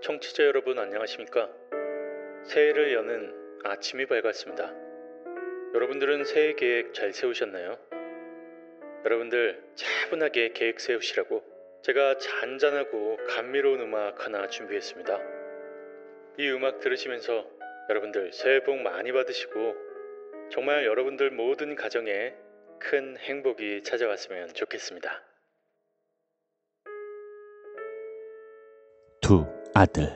청취자 여러분 안녕하십니까? 새해를 여는 아침이 밝았습니다. 여러분들은 새해 계획 잘 세우셨나요? 여러분들 차분하게 계획 세우시라고 제가 잔잔하고 감미로운 음악 하나 준비했습니다. 이 음악 들으시면서 여러분들 새해 복 많이 받으시고 정말 여러분들 모든 가정에 큰 행복이 찾아왔으면 좋겠습니다. 두 아들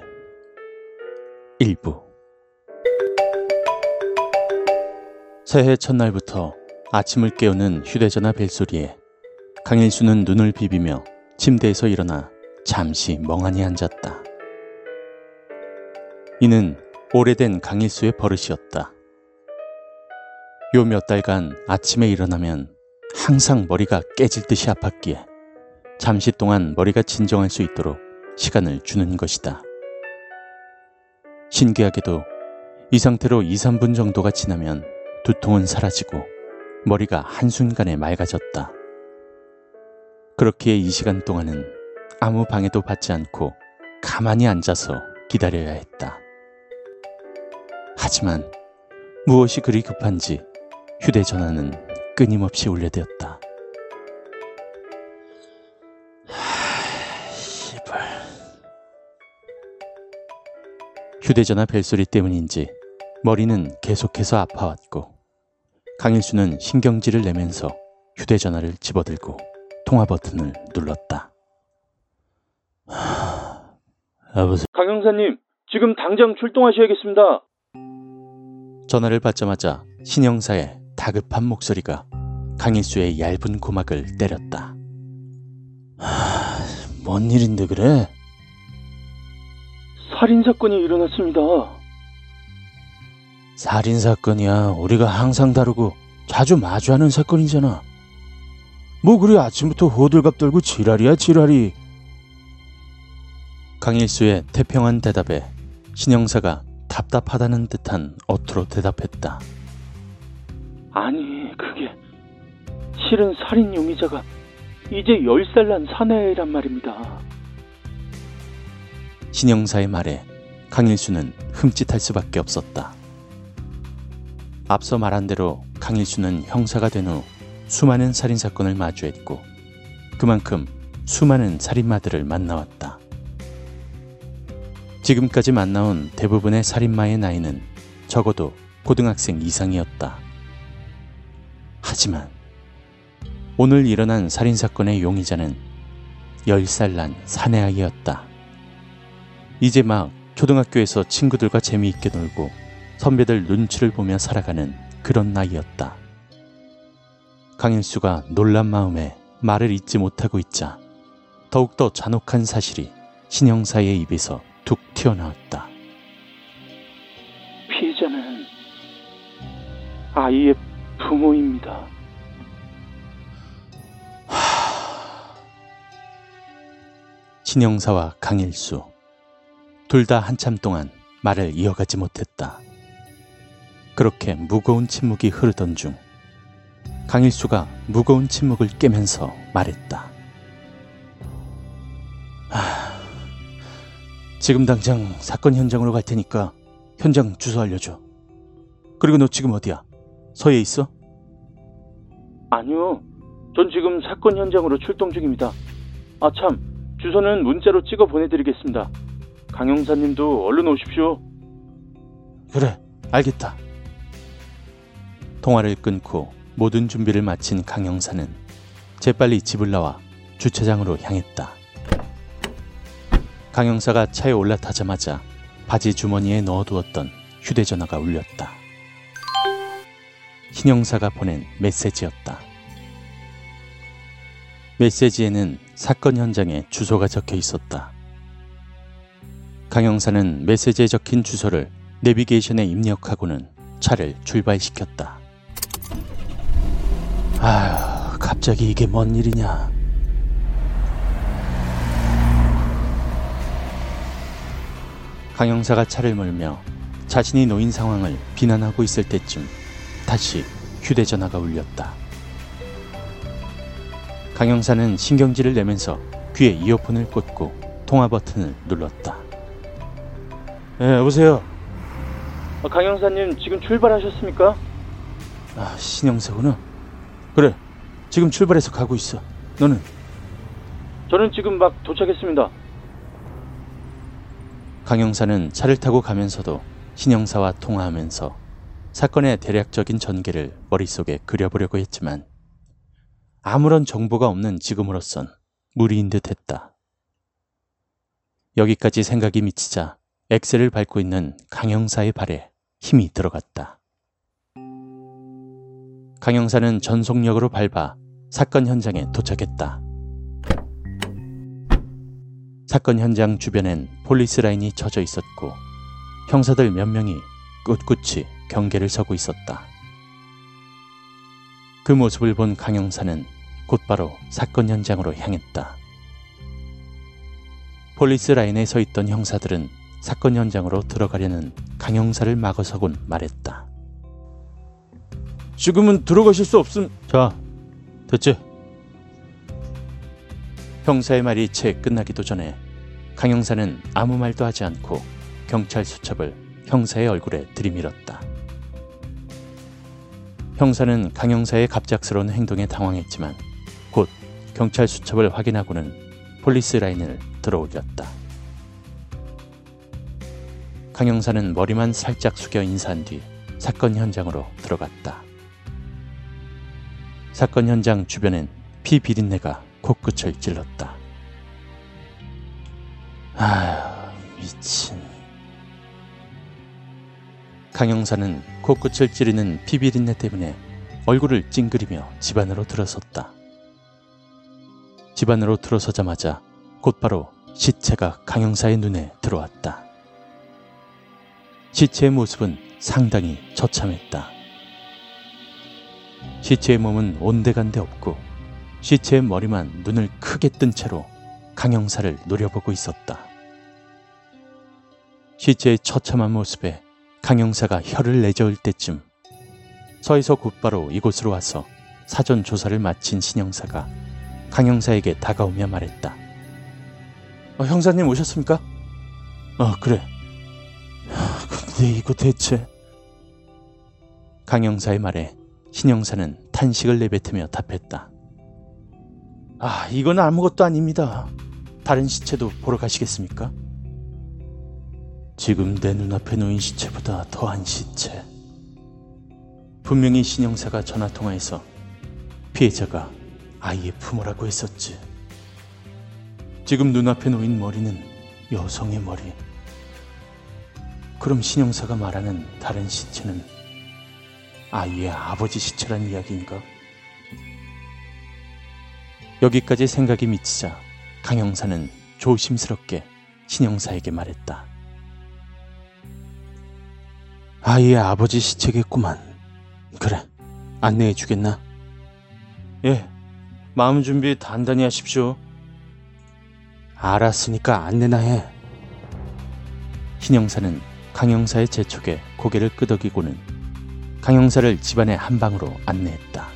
일부 새해 첫날부터 아침을 깨우는 휴대전화 벨소리에 강일수는 눈을 비비며 침대에서 일어나 잠시 멍하니 앉았다. 이는 오래된 강일수의 버릇이었다. 요 몇 달간 아침에 일어나면 항상 머리가 깨질 듯이 아팠기에 잠시 동안 머리가 진정할 수 있도록 시간을 주는 것이다. 신기하게도 이 상태로 2, 3분 정도가 지나면 두통은 사라지고 머리가 한순간에 맑아졌다. 그렇기에 이 시간 동안은 아무 방해도 받지 않고 가만히 앉아서 기다려야 했다. 하지만 무엇이 그리 급한지 휴대전화는 끊임없이 울려대었다. 휴대전화 벨소리 때문인지 머리는 계속해서 아파왔고 강일수는 신경질을 내면서 휴대전화를 집어들고 통화 버튼을 눌렀다. 여보세요. 강 형사님, 지금 당장 출동하셔야겠습니다. 전화를 받자마자 신 형사의 다급한 목소리가 강일수의 얇은 고막을 때렸다. 뭔 일인데 그래? 살인 사건이 일어났습니다. 살인 사건이야. 우리가 항상 다루고 자주 마주하는 사건이잖아. 뭐 그리 아침부터 호들갑 떨고 지랄이야 지랄이. 강일수의 태평한 대답에 신형사가 답답하다는 듯한 어투로 대답했다. 아니, 그게 실은 살인 용의자가 이제 10살 난 사내란 말입니다. 신형사의 말에 강일수는 흠칫할 수밖에 없었다. 앞서 말한 대로 강일수는 형사가 된 후 수많은 살인사건을 마주했고 그만큼 수많은 살인마들을 만나왔다. 지금까지 만나온 대부분의 살인마의 나이는 적어도 고등학생 이상이었다. 하지만 오늘 일어난 살인사건의 용의자는 10살 난 사내아이였다. 이제 막 초등학교에서 친구들과 재미있게 놀고 선배들 눈치를 보며 살아가는 그런 나이였다. 강일수가 놀란 마음에 말을 잇지 못하고 있자 더욱더 잔혹한 사실이 신형사의 입에서 툭 튀어나왔다. 피해자는 아이의 부모입니다. 신형사와 강일수 둘 다 한참 동안 말을 이어가지 못했다. 그렇게 무거운 침묵이 흐르던 중 강일수가 무거운 침묵을 깨면서 말했다. 아, 지금 당장 사건 현장으로 갈 테니까 현장 주소 알려줘. 그리고 너 지금 어디야? 서해 있어? 아니요, 전 지금 사건 현장으로 출동 중입니다. 아 참, 주소는 문자로 찍어 보내드리겠습니다. 강 형사님도 얼른 오십시오. 그래, 알겠다. 통화를 끊고 모든 준비를 마친 강영사는 재빨리 집을 나와 주차장으로 향했다. 강영사가 차에 올라타자마자 바지 주머니에 넣어두었던 휴대전화가 울렸다. 신영사가 보낸 메시지였다. 메시지에는 사건 현장에 주소가 적혀 있었다. 강영사는 메시지에 적힌 주소를 내비게이션에 입력하고는 차를 출발시켰다. 아휴, 갑자기 이게 뭔 일이냐. 강영사가 차를 몰며 자신이 놓인 상황을 비난하고 있을 때쯤 다시 휴대전화가 울렸다. 강영사는 신경질을 내면서 귀에 이어폰을 꽂고 통화 버튼을 눌렀다. 네, 여보세요. 아, 강 형사님 지금 출발하셨습니까? 아, 신영사구나. 그래, 지금 출발해서 가고 있어. 너는? 저는 지금 막 도착했습니다. 강영사는 차를 타고 가면서도 신영사와 통화하면서 사건의 대략적인 전개를 머릿속에 그려보려고 했지만 아무런 정보가 없는 지금으로선 무리인 듯 했다. 여기까지 생각이 미치자 엑셀을 밟고 있는 강영사의 발에 힘이 들어갔다. 강영사는 전속력으로 밟아 사건 현장에 도착했다. 사건 현장 주변엔 폴리스 라인이 쳐져 있었고 형사들 몇 명이 꿋꿋이 경계를 서고 있었다. 그 모습을 본 강영사는 곧바로 사건 현장으로 향했다. 폴리스 라인에 서 있던 형사들은 사건 현장으로 들어가려는 강영사를 막아서곤 말했다. 지금은 들어가실 수 없음. 자, 됐지? 형사의 말이 채 끝나기도 전에 강영사는 아무 말도 하지 않고 경찰 수첩을 형사의 얼굴에 들이밀었다. 형사는 강영사의 갑작스러운 행동에 당황했지만 곧 경찰 수첩을 확인하고는 폴리스 라인을 들어올렸다. 강영사는 머리만 살짝 숙여 인사한 뒤 사건 현장으로 들어갔다. 사건 현장 주변엔 피 비린내가 코끝을 찔렀다. 아휴, 미친. 강영사는 코끝을 찌르는 피 비린내 때문에 얼굴을 찡그리며 집 안으로 들어섰다. 집 안으로 들어서자마자 곧바로 시체가 강영사의 눈에 들어왔다. 시체의 모습은 상당히 처참했다. 시체의 몸은 온데간데 없고 시체의 머리만 눈을 크게 뜬 채로 강영사를 노려보고 있었다. 시체의 처참한 모습에 강영사가 혀를 내저을 때쯤 서에서 곧바로 이곳으로 와서 사전 조사를 마친 신영사가 강영사에게 다가오며 말했다. 어, 형사님 오셨습니까? 어, 그래. 근데 이거 대체... 강영사의 말에 신영사는 탄식을 내뱉으며 답했다. 아, 이건 아무것도 아닙니다. 다른 시체도 보러 가시겠습니까? 지금 내 눈앞에 놓인 시체보다 더한 시체. 분명히 신영사가 전화통화에서 피해자가 아이의 부모라고 했었지. 지금 눈앞에 놓인 머리는 여성의 머리. 그럼 신영사가 말하는 다른 시체는 아이의 아버지 시체란 이야기인가? 여기까지 생각이 미치자 강영사는 조심스럽게 신영사에게 말했다. 아이의 아버지 시체겠구만. 그래, 안내해 주겠나? 예, 마음 준비 단단히 하십시오. 알았으니까 안내나 해. 신영사는 강영사의 재촉에 고개를 끄덕이고는 강영사를 집안의 한 방으로 안내했다.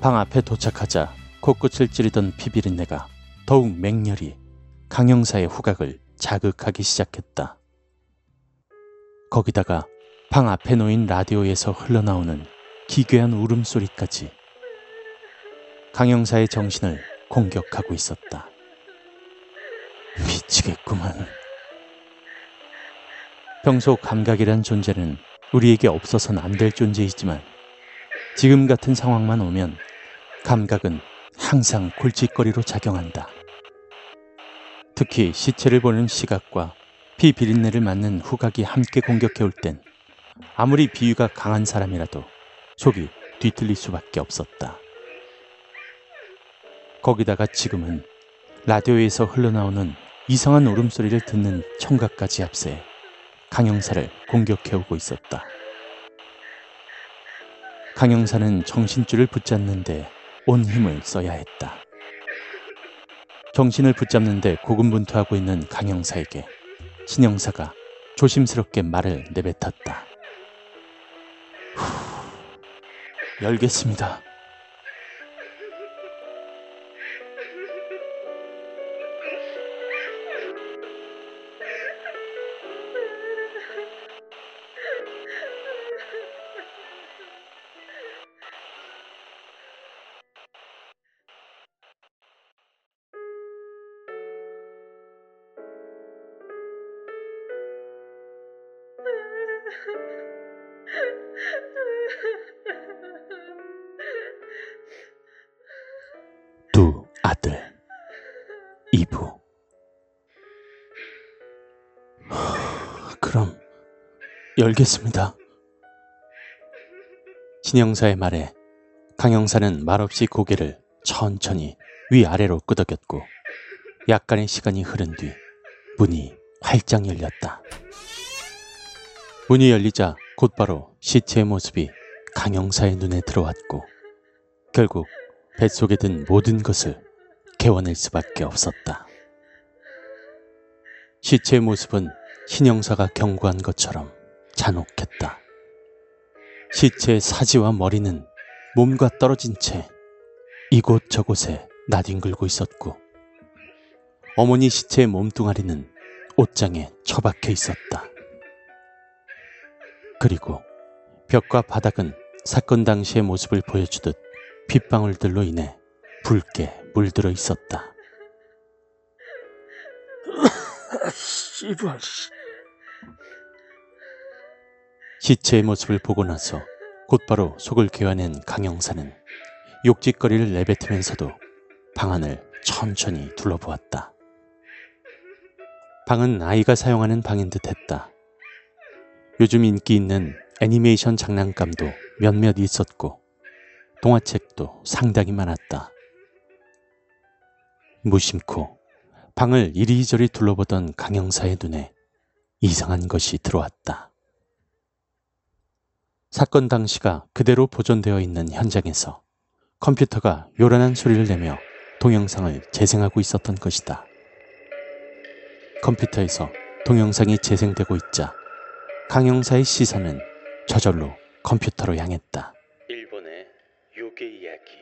방 앞에 도착하자 코끝을 찌르던 피비린내가 더욱 맹렬히 강영사의 후각을 자극하기 시작했다. 거기다가 방 앞에 놓인 라디오에서 흘러나오는 기괴한 울음소리까지 강영사의 정신을 공격하고 있었다. 미치겠구만. 평소 감각이란 존재는 우리에게 없어선 안될 존재이지만 지금 같은 상황만 오면 감각은 항상 골칫거리로 작용한다. 특히 시체를 보는 시각과 피 비린내를 맡는 후각이 함께 공격해 올 땐 아무리 비위가 강한 사람이라도 속이 뒤틀릴 수밖에 없었다. 거기다가 지금은 라디오에서 흘러나오는 이상한 울음소리를 듣는 청각까지 앞세 강영사를 공격해 오고 있었다. 강영사는 정신줄을 붙잡는데 온 힘을 써야 했다. 정신을 붙잡는데 고군분투하고 있는 강영사에게 신영사가 조심스럽게 말을 내뱉었다. 후, 열겠습니다. 열겠습니다. 신영사의 말에 강영사는 말없이 고개를 천천히 위아래로 끄덕였고 약간의 시간이 흐른 뒤 문이 활짝 열렸다. 문이 열리자 곧바로 시체의 모습이 강영사의 눈에 들어왔고 결국 뱃속에 든 모든 것을 개워낼 수밖에 없었다. 시체의 모습은 신영사가 경고한 것처럼 잔혹했다. 시체의 사지와 머리는 몸과 떨어진 채 이곳저곳에 나뒹굴고 있었고 어머니 시체의 몸뚱아리는 옷장에 처박혀 있었다. 그리고 벽과 바닥은 사건 당시의 모습을 보여주듯 빗방울들로 인해 붉게 물들어 있었다. 씨발. 시체의 모습을 보고 나서 곧바로 속을 개어낸 강영사는 욕짓거리를 내뱉으면서도 방안을 천천히 둘러보았다. 방은 아이가 사용하는 방인 듯 했다. 요즘 인기 있는 애니메이션 장난감도 몇몇 있었고, 동화책도 상당히 많았다. 무심코 방을 이리저리 둘러보던 강영사의 눈에 이상한 것이 들어왔다. 사건 당시가 그대로 보존되어 있는 현장에서 컴퓨터가 요란한 소리를 내며 동영상을 재생하고 있었던 것이다. 컴퓨터에서 동영상이 재생되고 있자 강영사의 시선은 저절로 컴퓨터로 향했다. 일본의 요괴 이야기.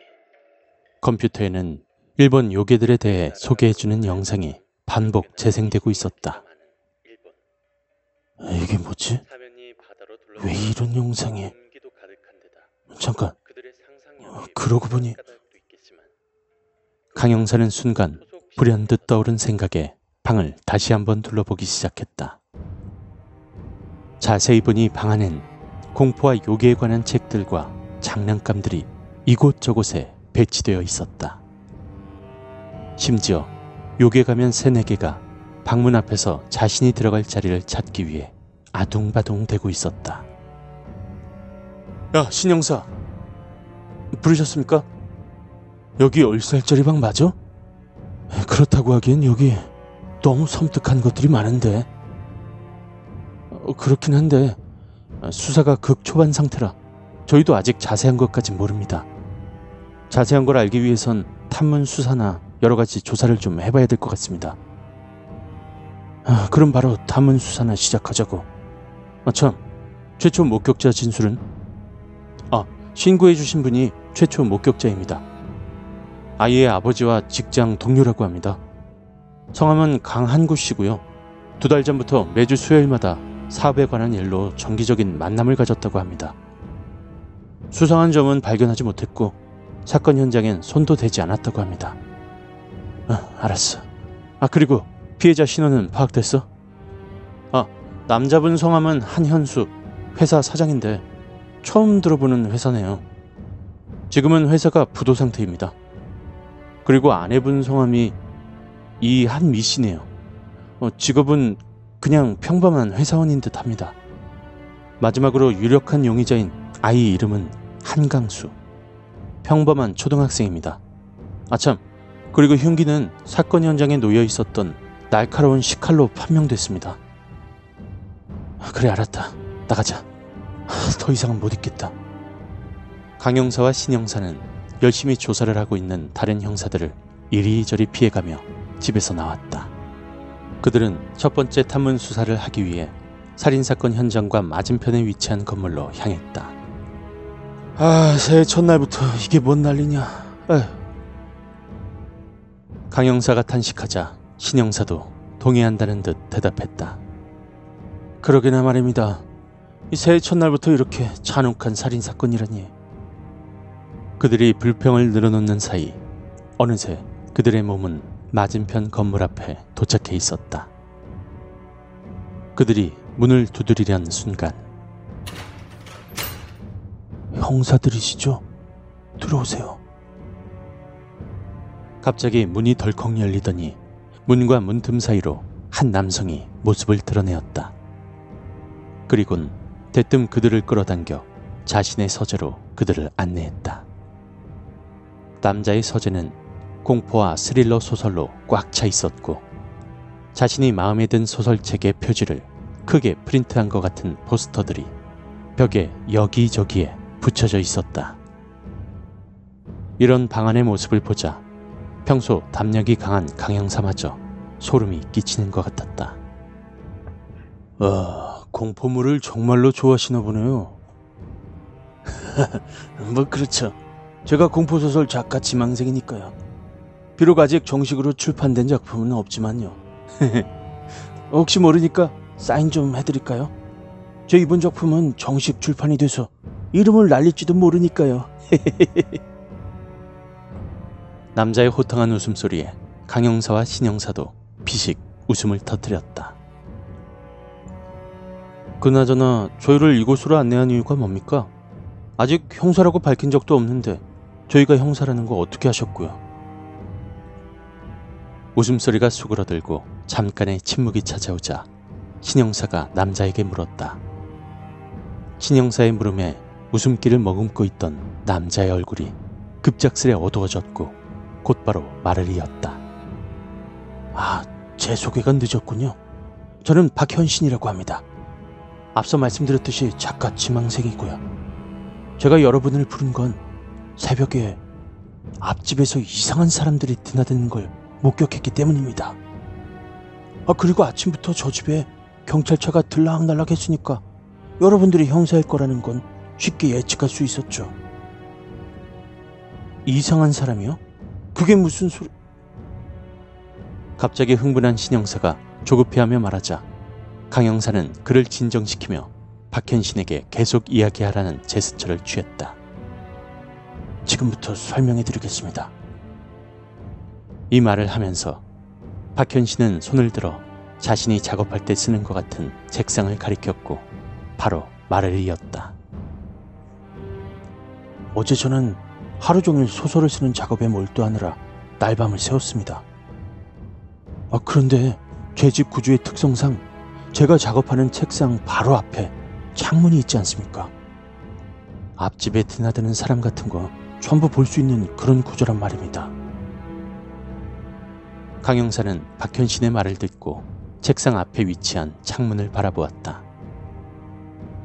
컴퓨터에는 일본 요괴들에 대해 소개해주는 영상이 반복 재생되고 있었다. 이게 뭐지? 왜 이런 영상이? 데다 잠깐, 어, 그러고 보니 강영사는 순간 불현듯 떠오른 생각에 방을 다시 한번 둘러보기 시작했다. 자세히 보니 방 안엔 공포와 요괴에 관한 책들과 장난감들이 이곳저곳에 배치되어 있었다. 심지어 요괴 가면 세네 개가 방문 앞에서 자신이 들어갈 자리를 찾기 위해 아둥바둥 대고 있었다. 야, 신영사. 부르셨습니까? 여기 얼쌀짜리 방 맞아? 그렇다고 하기엔 여기 너무 섬뜩한 것들이 많은데. 어, 그렇긴 한데 수사가 극 초반 상태라 저희도 아직 자세한 것까진 모릅니다. 자세한 걸 알기 위해선 탐문 수사나 여러 가지 조사를 좀 해봐야 될 것 같습니다. 아, 그럼 바로 탐문 수사나 시작하자고. 아, 참, 최초 목격자 진술은? 아, 신고해주신 분이 최초 목격자입니다. 아이의 아버지와 직장 동료라고 합니다. 성함은 강한구 씨고요. 두 달 전부터 매주 수요일마다 사업에 관한 일로 정기적인 만남을 가졌다고 합니다. 수상한 점은 발견하지 못했고 사건 현장엔 손도 대지 않았다고 합니다. 아, 알았어. 아, 그리고 피해자 신원은 파악됐어? 아, 남자분 성함은 한현수, 회사 사장인데 처음 들어보는 회사네요. 지금은 회사가 부도 상태입니다. 그리고 아내분 성함이 이한미 씨네요. 어, 직업은 그냥 평범한 회사원인 듯 합니다. 마지막으로 유력한 용의자인 아이 이름은 한강수. 평범한 초등학생입니다. 아참, 그리고 흉기는 사건 현장에 놓여 있었던 날카로운 식칼로 판명됐습니다. 그래, 알았다. 나가자. 더 이상은 못 있겠다. 강형사와 신형사는 열심히 조사를 하고 있는 다른 형사들을 이리저리 피해가며 집에서 나왔다. 그들은 첫 번째 탐문 수사를 하기 위해 살인사건 현장과 맞은편에 위치한 건물로 향했다. 아, 새해 첫날부터 이게 뭔 난리냐. 에휴. 강형사가 탄식하자 신형사도 동의한다는 듯 대답했다. 그러게나 말입니다. 이 새해 첫날부터 이렇게 잔혹한 살인사건이라니. 그들이 불평을 늘어놓는 사이 어느새 그들의 몸은 맞은편 건물 앞에 도착해 있었다. 그들이 문을 두드리려는 순간 형사들이시죠? 들어오세요. 갑자기 문이 덜컥 열리더니 문과 문틈 사이로 한 남성이 모습을 드러내었다. 그리곤 대뜸 그들을 끌어당겨 자신의 서재로 그들을 안내했다. 남자의 서재는 공포와 스릴러 소설로 꽉 차 있었고 자신이 마음에 든 소설책의 표지를 크게 프린트한 것 같은 포스터들이 벽에 여기저기에 붙여져 있었다. 이런 방 안의 모습을 보자 평소 담력이 강한 강형사마저 소름이 끼치는 것 같았다. 아, 공포물을 정말로 좋아하시나 보네요. 뭐 그렇죠. 제가 공포소설 작가 지망생이니까요. 비록 아직 정식으로 출판된 작품은 없지만요. 혹시 모르니까 사인 좀 해드릴까요? 제 이번 작품은 정식 출판이 돼서 이름을 날릴지도 모르니까요. 남자의 호탕한 웃음소리에 강형사와 신형사도 비식 웃음을 터뜨렸다. 그나저나 저희를 이곳으로 안내한 이유가 뭡니까? 아직 형사라고 밝힌 적도 없는데 저희가 형사라는 거 어떻게 하셨고요? 웃음소리가 수그러들고 잠깐의 침묵이 찾아오자 신형사가 남자에게 물었다. 신형사의 물음에 웃음기를 머금고 있던 남자의 얼굴이 급작스레 어두워졌고 곧바로 말을 이었다. 아, 제 소개가 늦었군요. 저는 박현신이라고 합니다. 앞서 말씀드렸듯이 작가 지망생이고요. 제가 여러분을 부른 건 새벽에 앞집에서 이상한 사람들이 드나드는 걸 목격했기 때문입니다. 아, 그리고 아침부터 저 집에 경찰차가 들락날락 했으니까 여러분들이 형사일 거라는 건 쉽게 예측할 수 있었죠. 이상한 사람이요? 그게 무슨 소리? 갑자기 흥분한 신형사가 조급해하며 말하자 강 형사는 그를 진정시키며 박현신에게 계속 이야기하라는 제스처를 취했다. 지금부터 설명해 드리겠습니다. 이 말을 하면서 박현신은 손을 들어 자신이 작업할 때 쓰는 것 같은 책상을 가리켰고 바로 말을 이었다. 어제 저는 하루 종일 소설을 쓰는 작업에 몰두하느라 날밤을 새웠습니다. 아, 그런데 제집 구조의 특성상 제가 작업하는 책상 바로 앞에 창문이 있지 않습니까? 앞집에 드나드는 사람 같은 거 전부 볼 수 있는 그런 구조란 말입니다. 강영사는 박현신의 말을 듣고 책상 앞에 위치한 창문을 바라보았다.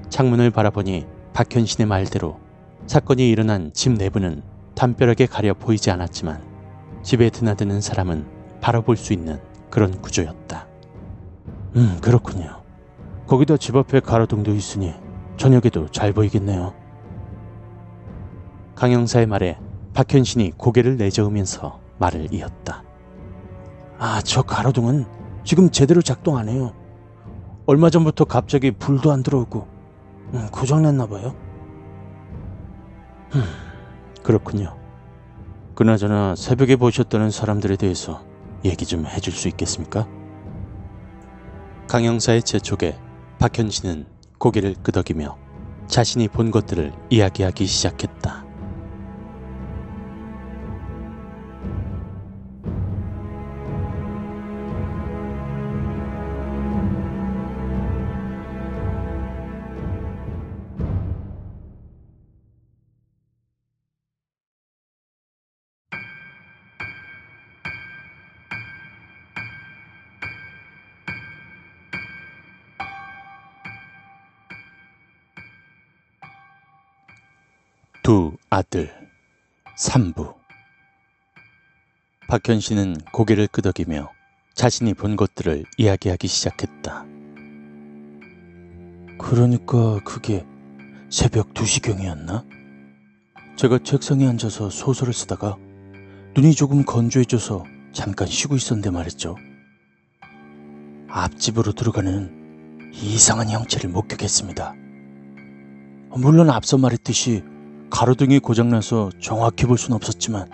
창문을 바라보니 박현신의 말대로 사건이 일어난 집 내부는 담벼락에 가려 보이지 않았지만 집에 드나드는 사람은 바로 볼 수 있는 그런 구조였다. 음, 그렇군요. 거기다 집 앞에 가로등도 있으니 저녁에도 잘 보이겠네요. 강영사의 말에 박현신이 고개를 내저으면서 말을 이었다. 아, 저 가로등은 지금 제대로 작동 안 해요. 얼마 전부터 갑자기 불도 안 들어오고 음, 고장났나 봐요. 음, 그렇군요. 그나저나 새벽에 보셨다는 사람들에 대해서 얘기 좀 해줄 수 있겠습니까? 강영사의 재촉에 박현진은 고개를 끄덕이며 자신이 본 것들을 이야기하기 시작했다. 두 아들 삼부 박현신은 고개를 끄덕이며 자신이 본 것들을 이야기하기 시작했다. 그러니까 그게 새벽 2시경이었나? 제가 책상에 앉아서 소설을 쓰다가 눈이 조금 건조해져서 잠깐 쉬고 있었는데 말했죠. 앞집으로 들어가는 이상한 형체를 목격했습니다. 물론 앞서 말했듯이 가로등이 고장나서 정확히 볼 수는 없었지만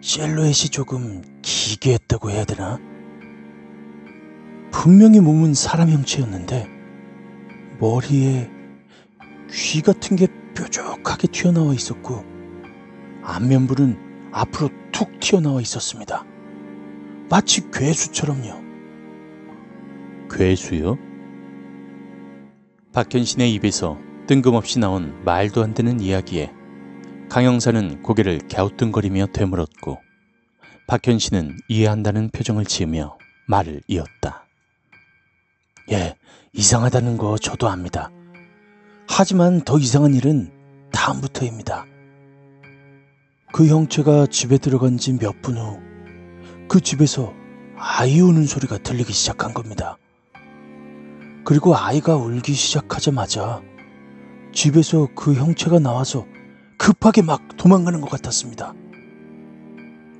실루엣이 조금 기괴했다고 해야 되나? 분명히 몸은 사람 형체였는데 머리에 귀 같은 게 뾰족하게 튀어나와 있었고 안면부는 앞으로 툭 튀어나와 있었습니다. 마치 괴수처럼요. 괴수요? 박현신의 입에서 뜬금없이 나온 말도 안 되는 이야기에 강영사는 고개를 갸우뚱거리며 되물었고 박현신은 이해한다는 표정을 지으며 말을 이었다. 예, 이상하다는 거 저도 압니다. 하지만 더 이상한 일은 다음부터입니다. 그 형체가 집에 들어간 지 몇 분 후 그 집에서 아이 우는 소리가 들리기 시작한 겁니다. 그리고 아이가 울기 시작하자마자 집에서 그 형체가 나와서 급하게 막 도망가는 것 같았습니다.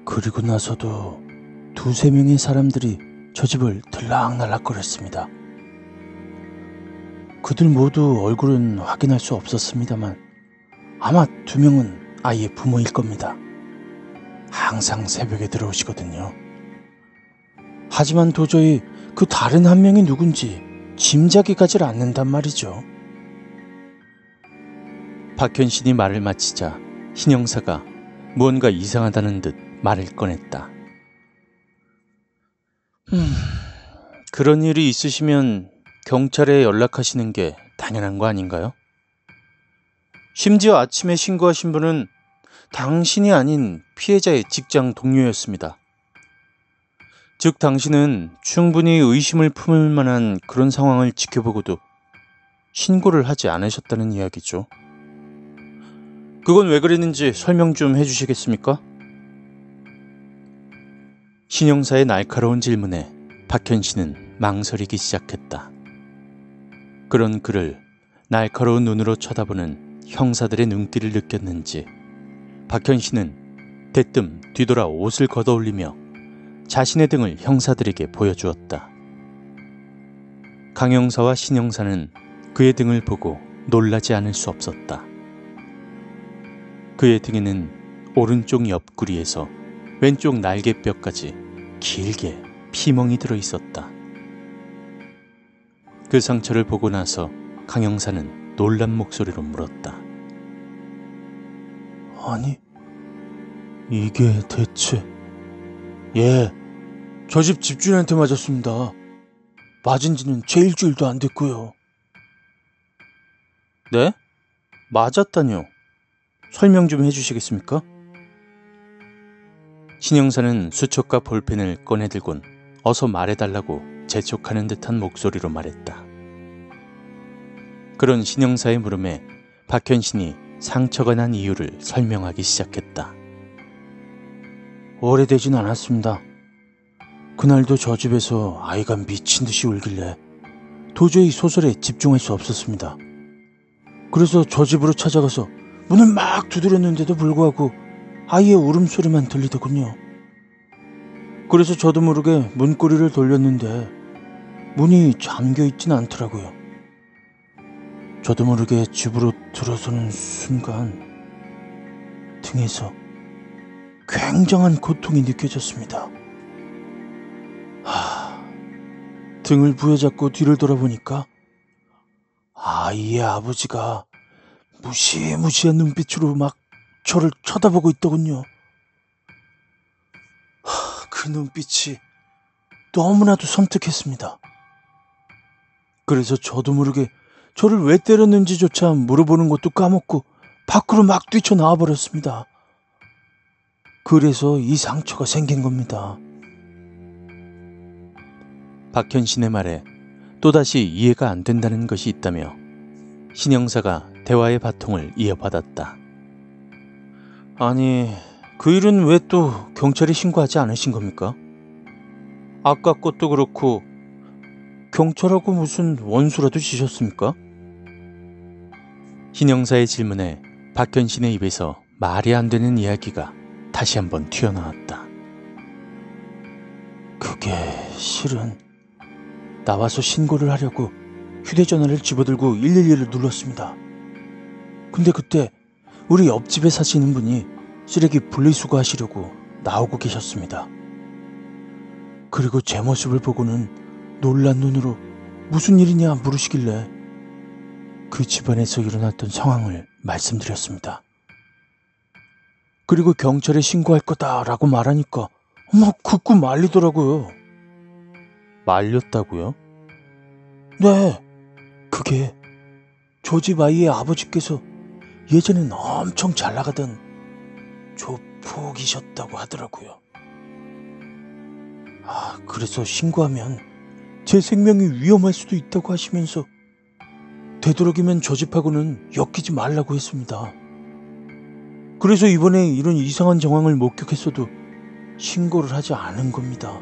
그리고 나서도 두세 명의 사람들이 저 집을 들락날락거렸습니다. 그들 모두 얼굴은 확인할 수 없었습니다만 아마 두 명은 아이의 부모일 겁니다. 항상 새벽에 들어오시거든요. 하지만 도저히 그 다른 한 명이 누군지 짐작이 가질 않는단 말이죠. 박현신이 말을 마치자 신영사가 무언가 이상하다는 듯 말을 꺼냈다. 음, 그런 일이 있으시면 경찰에 연락하시는 게 당연한 거 아닌가요? 심지어 아침에 신고하신 분은 당신이 아닌 피해자의 직장 동료였습니다. 즉, 당신은 충분히 의심을 품을 만한 그런 상황을 지켜보고도 신고를 하지 않으셨다는 이야기죠. 그건 왜 그랬는지 설명 좀 해주시겠습니까? 신영사의 날카로운 질문에 박현 씨는 망설이기 시작했다. 그런 그를 날카로운 눈으로 쳐다보는 형사들의 눈길을 느꼈는지 박현 씨는 대뜸 뒤돌아 옷을 걷어올리며 자신의 등을 형사들에게 보여주었다. 강형사와 신형사는 그의 등을 보고 놀라지 않을 수 없었다. 그의 등에는 오른쪽 옆구리에서 왼쪽 날개뼈까지 길게 피멍이 들어 있었다. 그 상처를 보고 나서 강영사는 놀란 목소리로 물었다. 아니, 이게 대체... 예, 저 집 집주인한테 맞았습니다. 맞은 지는 제 일주일도 안 됐고요. 네? 맞았다뇨? 설명 좀 해주시겠습니까? 신영사는 수첩과 볼펜을 꺼내들곤 어서 말해달라고 재촉하는 듯한 목소리로 말했다. 그런 신영사의 물음에 박현신이 상처가 난 이유를 설명하기 시작했다. 오래되진 않았습니다. 그날도 저 집에서 아이가 미친 듯이 울길래 도저히 소설에 집중할 수 없었습니다. 그래서 저 집으로 찾아가서 문을 막 두드렸는데도 불구하고 아이의 울음소리만 들리더군요. 그래서 저도 모르게 문고리를 돌렸는데 문이 잠겨 있진 않더라고요. 저도 모르게 집으로 들어서는 순간 등에서 굉장한 고통이 느껴졌습니다. 하, 등을 부여잡고 뒤를 돌아보니까 아이의 아버지가 무시무시한 눈빛으로 막 저를 쳐다보고 있더군요. 하, 그 눈빛이 너무나도 섬뜩했습니다. 그래서 저도 모르게 저를 왜 때렸는지조차 물어보는 것도 까먹고 밖으로 막 뛰쳐나와 버렸습니다. 그래서 이 상처가 생긴 겁니다. 박현 신의 말에 또다시 이해가 안 된다는 것이 있다며 신영사가 대화의 바통을 이어받았다. 아니, 그 일은 왜 또 경찰에 신고하지 않으신 겁니까? 아까 것도 그렇고 경찰하고 무슨 원수라도 지셨습니까? 신영사의 질문에 박현신의 입에서 말이 안 되는 이야기가 다시 한번 튀어나왔다. 그게 실은 나와서 신고를 하려고 휴대전화를 집어들고 112를 눌렀습니다. 근데 그때 우리 옆집에 사시는 분이 쓰레기 분리수거 하시려고 나오고 계셨습니다. 그리고 제 모습을 보고는 놀란 눈으로 무슨 일이냐 물으시길래 그 집안에서 일어났던 상황을 말씀드렸습니다. 그리고 경찰에 신고할 거다라고 말하니까 막 굳고 말리더라고요. 말렸다고요? 네, 그게 저 집 아이의 아버지께서 예전엔 엄청 잘 나가던 조폭이셨다고 하더라고요. 아, 그래서 신고하면 제 생명이 위험할 수도 있다고 하시면서 되도록이면 저 집하고는 엮이지 말라고 했습니다. 그래서 이번에 이런 이상한 정황을 목격했어도 신고를 하지 않은 겁니다.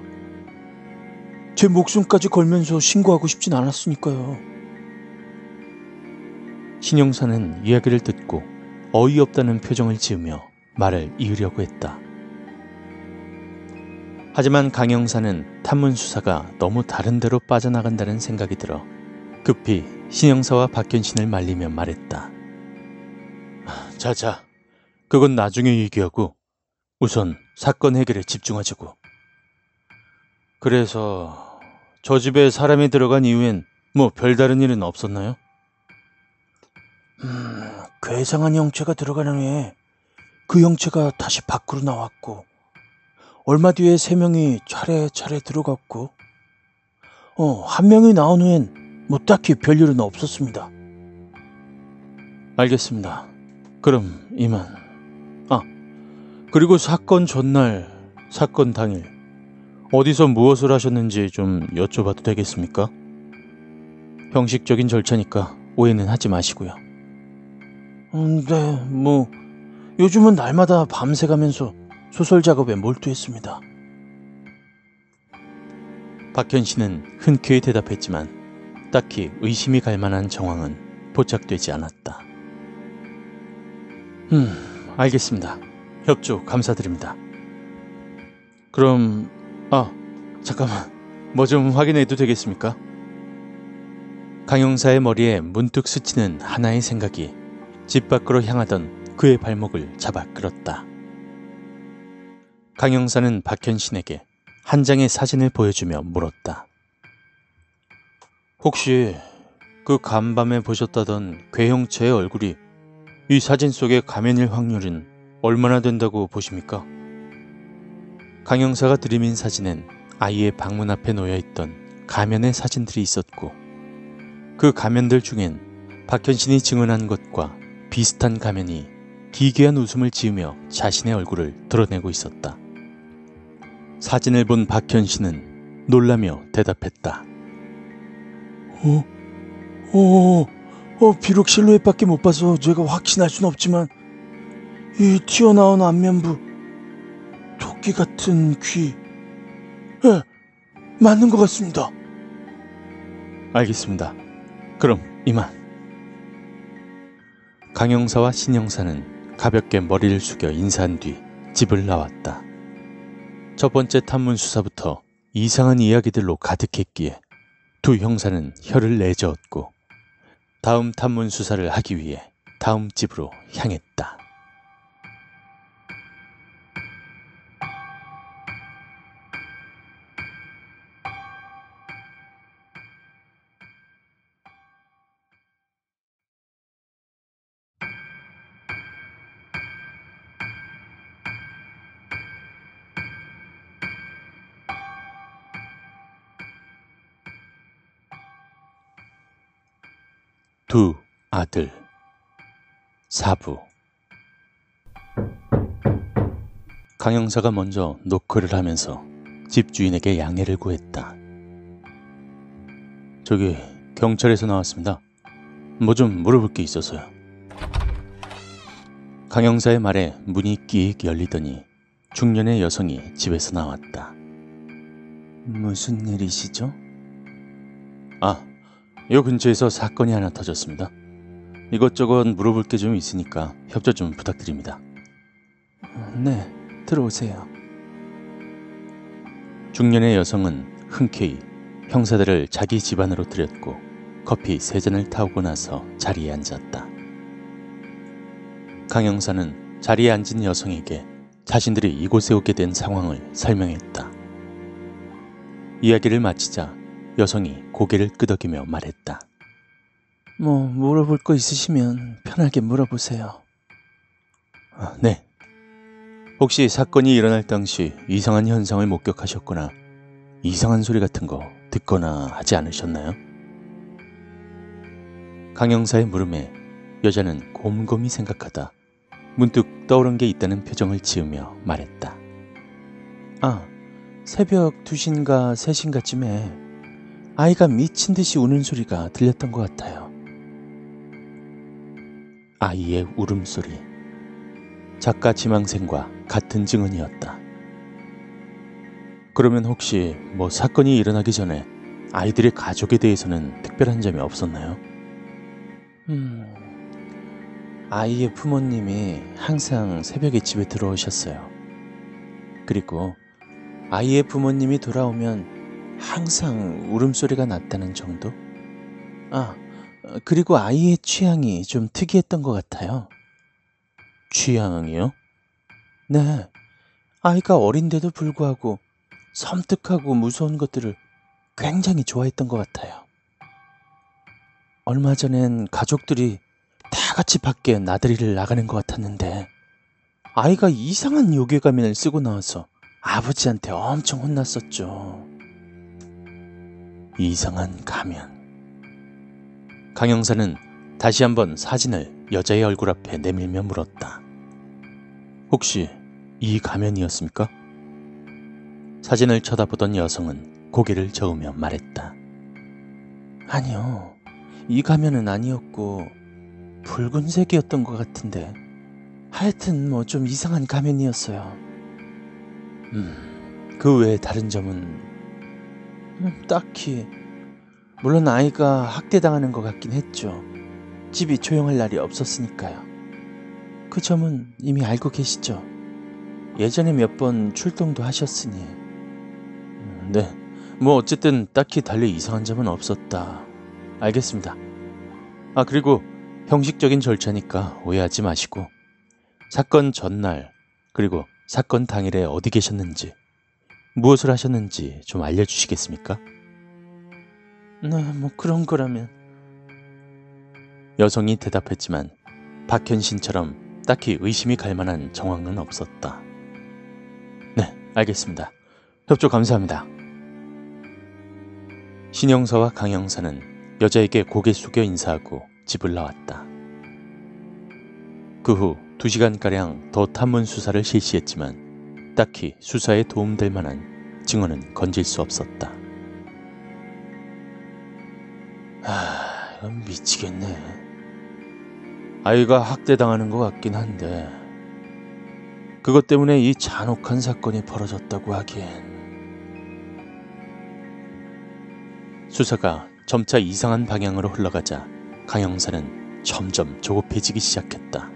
제 목숨까지 걸면서 신고하고 싶진 않았으니까요. 신영사는 이야기를 듣고 어이없다는 표정을 지으며 말을 이으려고 했다. 하지만 강영사는 탐문 수사가 너무 다른 데로 빠져나간다는 생각이 들어 급히 신영사와 박현신을 말리며 말했다. 자자, 그건 나중에 얘기하고 우선 사건 해결에 집중하자고. 그래서 저 집에 사람이 들어간 이후엔 뭐 별다른 일은 없었나요? 음, 괴상한 형체가 들어가는 후에 그 형체가 다시 밖으로 나왔고 얼마 뒤에 세 명이 차례차례 들어갔고 어, 한 명이 나온 후엔 뭐 딱히 별일은 없었습니다. 알겠습니다. 그럼 이만. 아, 그리고 사건 전날, 사건 당일 어디서 무엇을 하셨는지 좀 여쭤봐도 되겠습니까? 형식적인 절차니까 오해는 하지 마시고요. 음, 네, 뭐 요즘은 날마다 밤새 가면서 소설 작업에 몰두했습니다. 박현 씨는 흔쾌히 대답했지만 딱히 의심이 갈 만한 정황은 포착되지 않았다. 음, 알겠습니다. 협조 감사드립니다. 그럼, 아, 잠깐만. 뭐 좀 확인해도 되겠습니까? 강용사의 머리에 문득 스치는 하나의 생각이 집 밖으로 향하던 그의 발목을 잡아 끌었다. 강영사는 박현신에게 한 장의 사진을 보여주며 물었다. 혹시 그 간밤에 보셨다던 괴형체의 얼굴이 이 사진 속의 가면일 확률은 얼마나 된다고 보십니까? 강영사가 들이민 사진엔 아이의 방문 앞에 놓여있던 가면의 사진들이 있었고 그 가면들 중엔 박현신이 증언한 것과 비슷한 가면이 기괴한 웃음을 지으며 자신의 얼굴을 드러내고 있었다. 사진을 본 박현신은 놀라며 대답했다. 어, 어, 어, 비록 실루엣밖에 못 봐서 제가 확신할 순 없지만 이 튀어나온 안면부, 토끼 같은 귀, 예, 맞는 것 같습니다. 알겠습니다. 그럼 이만. 강영사와 신영사는 가볍게 머리를 숙여 인사한 뒤 집을 나왔다. 첫 번째 탐문 수사부터 이상한 이야기들로 가득했기에 두 형사는 혀를 내저었고 다음 탐문 수사를 하기 위해 다음 집으로 향했다. 두 아들 사부 강영사가 먼저 노크를 하면서 집주인에게 양해를 구했다. 저기 경찰에서 나왔습니다. 뭐 좀 물어볼 게 있어서요. 강영사의 말에 문이 끼익 열리더니 중년의 여성이 집에서 나왔다. 무슨 일이시죠? 아, 요 근처에서 사건이 하나 터졌습니다. 이것저것 물어볼 게 좀 있으니까 협조 좀 부탁드립니다. 네, 들어오세요. 중년의 여성은 흔쾌히 형사들을 자기 집안으로 들였고 커피 세 잔을 타오고 나서 자리에 앉았다. 강 형사는 자리에 앉은 여성에게 자신들이 이곳에 오게 된 상황을 설명했다. 이야기를 마치자 여성이 고개를 끄덕이며 말했다. 뭐 물어볼 거 있으시면 편하게 물어보세요. 아, 네. 혹시 사건이 일어날 당시 이상한 현상을 목격하셨거나 이상한 소리 같은 거 듣거나 하지 않으셨나요? 강영사의 물음에 여자는 곰곰이 생각하다 문득 떠오른 게 있다는 표정을 지으며 말했다. 아, 새벽 2시인가 3시인가쯤에 아이가 미친 듯이 우는 소리가 들렸던 것 같아요. 아이의 울음소리. 작가 지망생과 같은 증언이었다. 그러면 혹시 뭐 사건이 일어나기 전에 아이들의 가족에 대해서는 특별한 점이 없었나요? 음, 아이의 부모님이 항상 새벽에 집에 들어오셨어요. 그리고 아이의 부모님이 돌아오면 항상 울음소리가 났다는 정도? 아, 그리고 아이의 취향이 좀 특이했던 것 같아요. 취향이요? 네. 아이가 어린데도 불구하고 섬뜩하고 무서운 것들을 굉장히 좋아했던 것 같아요. 얼마 전엔 가족들이 다 같이 밖에 나들이를 나가는 것 같았는데 아이가 이상한 요괴 가면을 쓰고 나와서 아버지한테 엄청 혼났었죠. 이상한 가면. 강영사는 다시 한번 사진을 여자의 얼굴 앞에 내밀며 물었다. 혹시 이 가면이었습니까? 사진을 쳐다보던 여성은 고개를 저으며 말했다. 아니요. 이 가면은 아니었고 붉은색이었던 것 같은데 하여튼 뭐 좀 이상한 가면이었어요. 음, 그 외에 다른 점은 음, 딱히 물론 아이가 학대당하는 것 같긴 했죠. 집이 조용할 날이 없었으니까요. 그 점은 이미 알고 계시죠? 예전에 몇 번 출동도 하셨으니. 음, 네, 뭐 어쨌든 딱히 달리 이상한 점은 없었다. 알겠습니다. 아, 그리고 형식적인 절차니까 오해하지 마시고 사건 전날 그리고 사건 당일에 어디 계셨는지 무엇을 하셨는지 좀 알려주시겠습니까? 네, 뭐 그런 거라면. 여성이 대답했지만 박현신처럼 딱히 의심이 갈 만한 정황은 없었다. 네, 알겠습니다. 협조 감사합니다. 신영사와 강영사는 여자에게 고개 숙여 인사하고 집을 나왔다. 그후 2시간가량 더 탐문 수사를 실시했지만 딱히 수사에 도움될 만한 증언은 건질 수 없었다. 아, 이건 미치겠네. 아이가 학대당하는 것 같긴 한데 그것 때문에 이 잔혹한 사건이 벌어졌다고 하기엔 수사가 점차 이상한 방향으로 흘러가자 강영사는 점점 조급해지기 시작했다.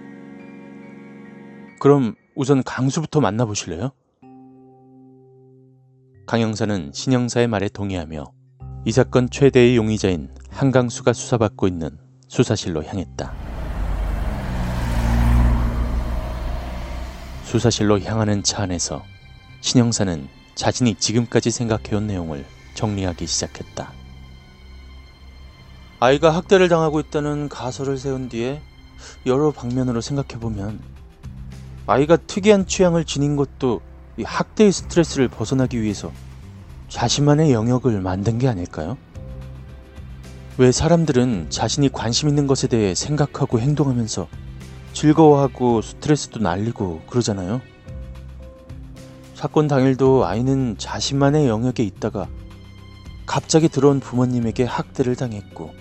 그럼 우선 강수부터 만나보실래요? 강영사는 신영사의 말에 동의하며 이 사건 최대의 용의자인 한강수가 수사받고 있는 수사실로 향했다. 수사실로 향하는 차 안에서 신영사는 자신이 지금까지 생각해온 내용을 정리하기 시작했다. 아이가 학대를 당하고 있다는 가설을 세운 뒤에 여러 방면으로 생각해보면 아이가 특이한 취향을 지닌 것도 이 학대의 스트레스를 벗어나기 위해서 자신만의 영역을 만든 게 아닐까요? 왜 사람들은 자신이 관심 있는 것에 대해 생각하고 행동하면서 즐거워하고 스트레스도 날리고 그러잖아요? 사건 당일도 아이는 자신만의 영역에 있다가 갑자기 들어온 부모님에게 학대를 당했고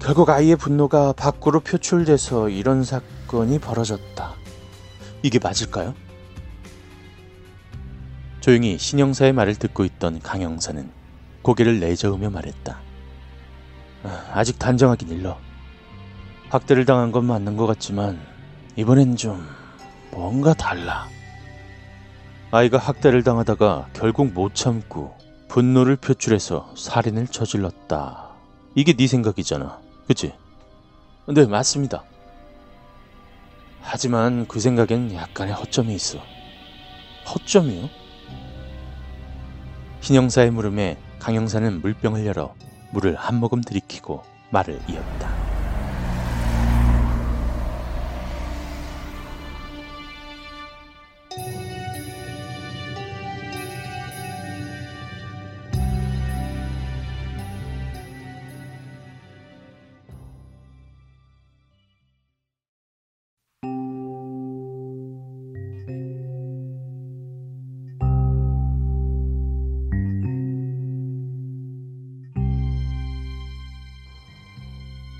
결국 아이의 분노가 밖으로 표출돼서 이런 사건 이 벌어졌다. 이게 맞을까요? 조용히 신영사의 말을 듣고 있던 강영사는 고개를 내저으며 말했다. 아, 아직 단정하긴 일러. 학대를 당한 건 맞는 것 같지만 이번엔 좀 뭔가 달라. 아이가 학대를 당하다가 결국 못 참고 분노를 표출해서 살인을 저질렀다. 이게 네 생각이잖아. 그치? 네, 맞습니다. 하지만 그 생각엔 약간의 허점이 있어. 허점이요? 신영사의 물음에 강영사는 물병을 열어 물을 한 모금 들이키고 말을 이었다.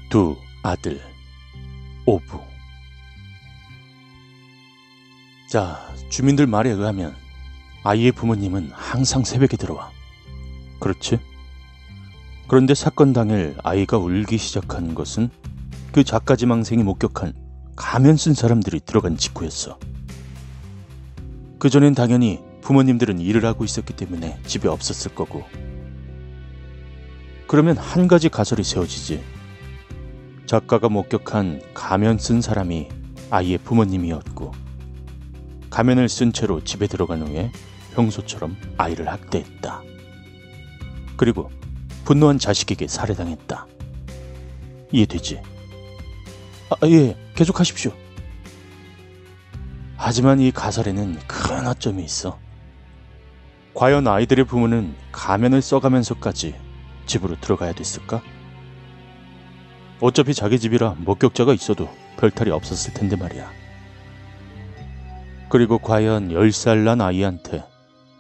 두 아들 오부. 자 주민들 말에 의하면 아이의 부모님은 항상 새벽에 들어와. 그렇지? 그런데 사건 당일 아이가 울기 시작한 것은 그 작가 지망생이 목격한 가면 쓴 사람들이 들어간 직후였어. 그전엔 당연히 부모님들은 일을 하고 있었기 때문에 집에 없었을 거고. 그러면 한 가지 가설이 세워지지 작가가 목격한 가면 쓴 사람이 아이의 부모님이었고 가면을 쓴 채로 집에 들어간 후에 평소처럼 아이를 학대했다. 그리고 분노한 자식에게 살해당했다. 이해되지? 아, 예, 계속하십시오. 하지만 이 가설에는 큰 허점이 있어. 과연 아이들의 부모는 가면을 써가면서까지 집으로 들어가야 됐을까? 어차피 자기 집이라 목격자가 있어도 별탈이 없었을 텐데 말이야. 그리고 과연 10살 난 아이한테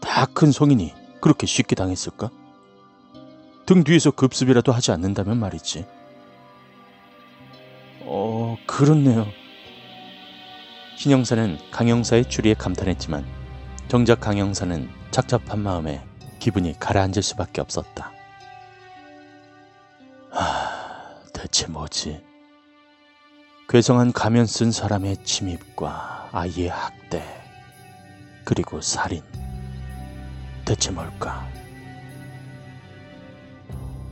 다 큰 성인이 그렇게 쉽게 당했을까? 등 뒤에서 급습이라도 하지 않는다면 말이지. 어, 그렇네요. 신영사는 강영사의 추리에 감탄했지만 정작 강영사는 착잡한 마음에 기분이 가라앉을 수밖에 없었다. 하, 대체 뭐지? 괴성한 가면 쓴 사람의 침입과 아이의 학대, 그리고 살인. 대체 뭘까?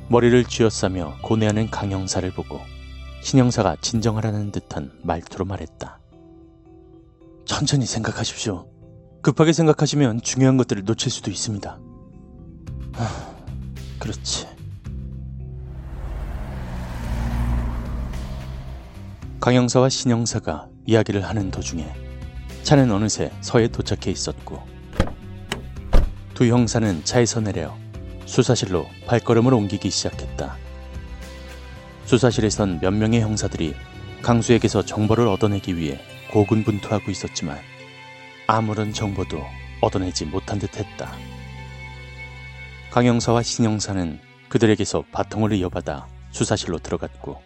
머리를 쥐어싸며 고뇌하는 강영사를 보고 신영사가 진정하라는 듯한 말투로 말했다. 천천히 생각하십시오. 급하게 생각하시면 중요한 것들을 놓칠 수도 있습니다. 하, 그렇지. 강영사와 신영사가 이야기를 하는 도중에 차는 어느새 서에 도착해 있었고 두 형사는 차에서 내려 수사실로 발걸음을 옮기기 시작했다. 수사실에선 몇 명의 형사들이 강수에게서 정보를 얻어내기 위해 고군분투하고 있었지만 아무런 정보도 얻어내지 못한 듯 했다. 강영사와 신영사는 그들에게서 바통을 이어받아 수사실로 들어갔고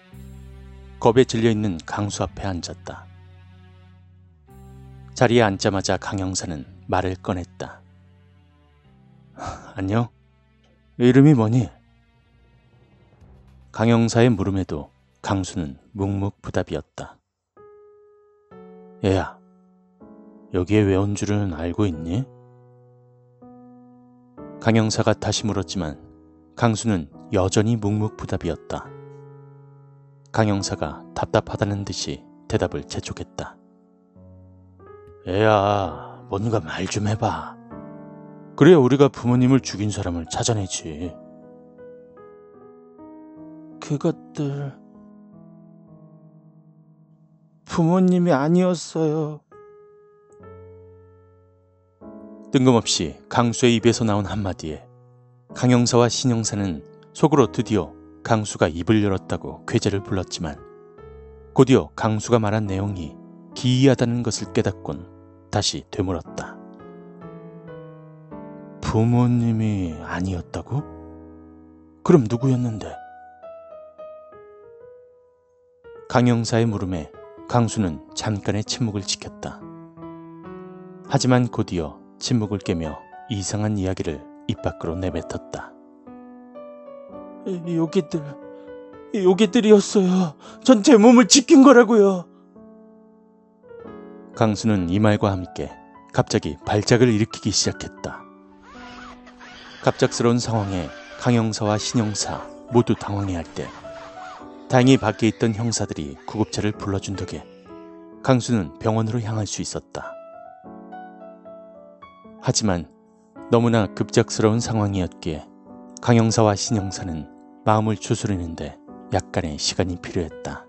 겁에 질려 있는 강수 앞에 앉았다. 자리에 앉자마자 강영사는 말을 꺼냈다. 안녕? 이름이 뭐니? 강영사의 물음에도 강수는 묵묵부답이었다. 얘야, 여기에 왜 온 줄은 알고 있니? 강영사가 다시 물었지만 강수는 여전히 묵묵부답이었다. 강영사가 답답하다는 듯이 대답을 재촉했다. 애야, 뭔가 말 좀 해봐. 그래야 우리가 부모님을 죽인 사람을 찾아내지. 그것들 부모님이 아니었어요. 뜬금없이 강수의 입에서 나온 한마디에 강영사와 신영사는 속으로 드디어 강수가 입을 열었다고 괴재를 불렀지만 곧이어 강수가 말한 내용이 기이하다는 것을 깨닫곤 다시 되물었다. 부모님이 아니었다고? 그럼 누구였는데? 강영사의 물음에 강수는 잠깐의 침묵을 지켰다. 하지만 곧이어 침묵을 깨며 이상한 이야기를 입 밖으로 내뱉었다. 여기들, 여기들이었어요. 전 제 몸을 지킨 거라고요. 강수는 이 말과 함께 갑자기 발작을 일으키기 시작했다. 갑작스러운 상황에 강영사와 신영사 모두 당황해할 때 다행히 밖에 있던 형사들이 구급차를 불러준 덕에 강수는 병원으로 향할 수 있었다. 하지만 너무나 급작스러운 상황이었기에 강영사와 신영사는 마음을 추스르는데 약간의 시간이 필요했다.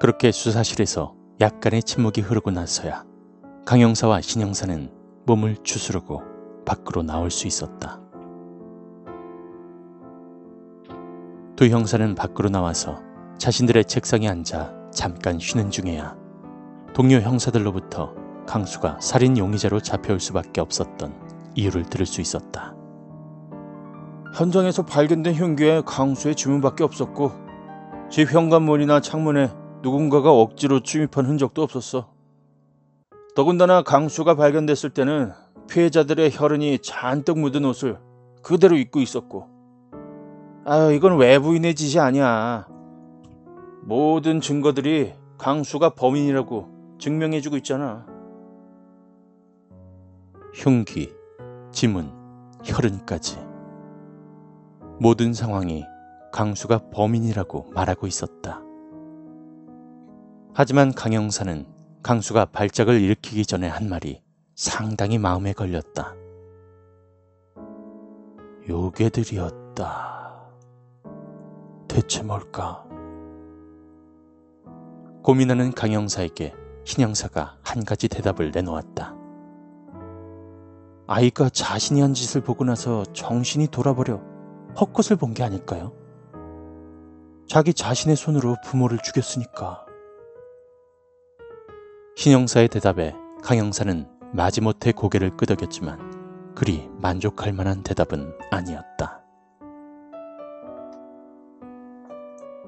그렇게 수사실에서 약간의 침묵이 흐르고 나서야 강 형사와 신 형사는 몸을 추스르고 밖으로 나올 수 있었다. 두 형사는 밖으로 나와서 자신들의 책상에 앉아 잠깐 쉬는 중에야 동료 형사들로부터 강수가 살인 용의자로 잡혀올 수밖에 없었던 이유를 들을 수 있었다. 현장에서 발견된 흉기에 강수의 지문밖에 없었고 집 현관문이나 창문에 누군가가 억지로 침입한 흔적도 없었어. 더군다나 강수가 발견됐을 때는 피해자들의 혈흔이 잔뜩 묻은 옷을 그대로 입고 있었고. 아, 이건 외부인의 짓이 아니야. 모든 증거들이 강수가 범인이라고 증명해주고 있잖아. 흉기, 지문, 혈흔까지. 모든 상황이 강수가 범인이라고 말하고 있었다. 하지만 강영사는 강수가 발작을 일으키기 전에 한 말이 상당히 마음에 걸렸다. 요괴들이었다. 대체 뭘까? 고민하는 강영사에게 신영사가 한 가지 대답을 내놓았다. 아이가 자신이 한 짓을 보고 나서 정신이 돌아버려 헛것을 본 게 아닐까요? 자기 자신의 손으로 부모를 죽였으니까. 신영사의 대답에 강영사는 마지못해 고개를 끄덕였지만 그리 만족할 만한 대답은 아니었다.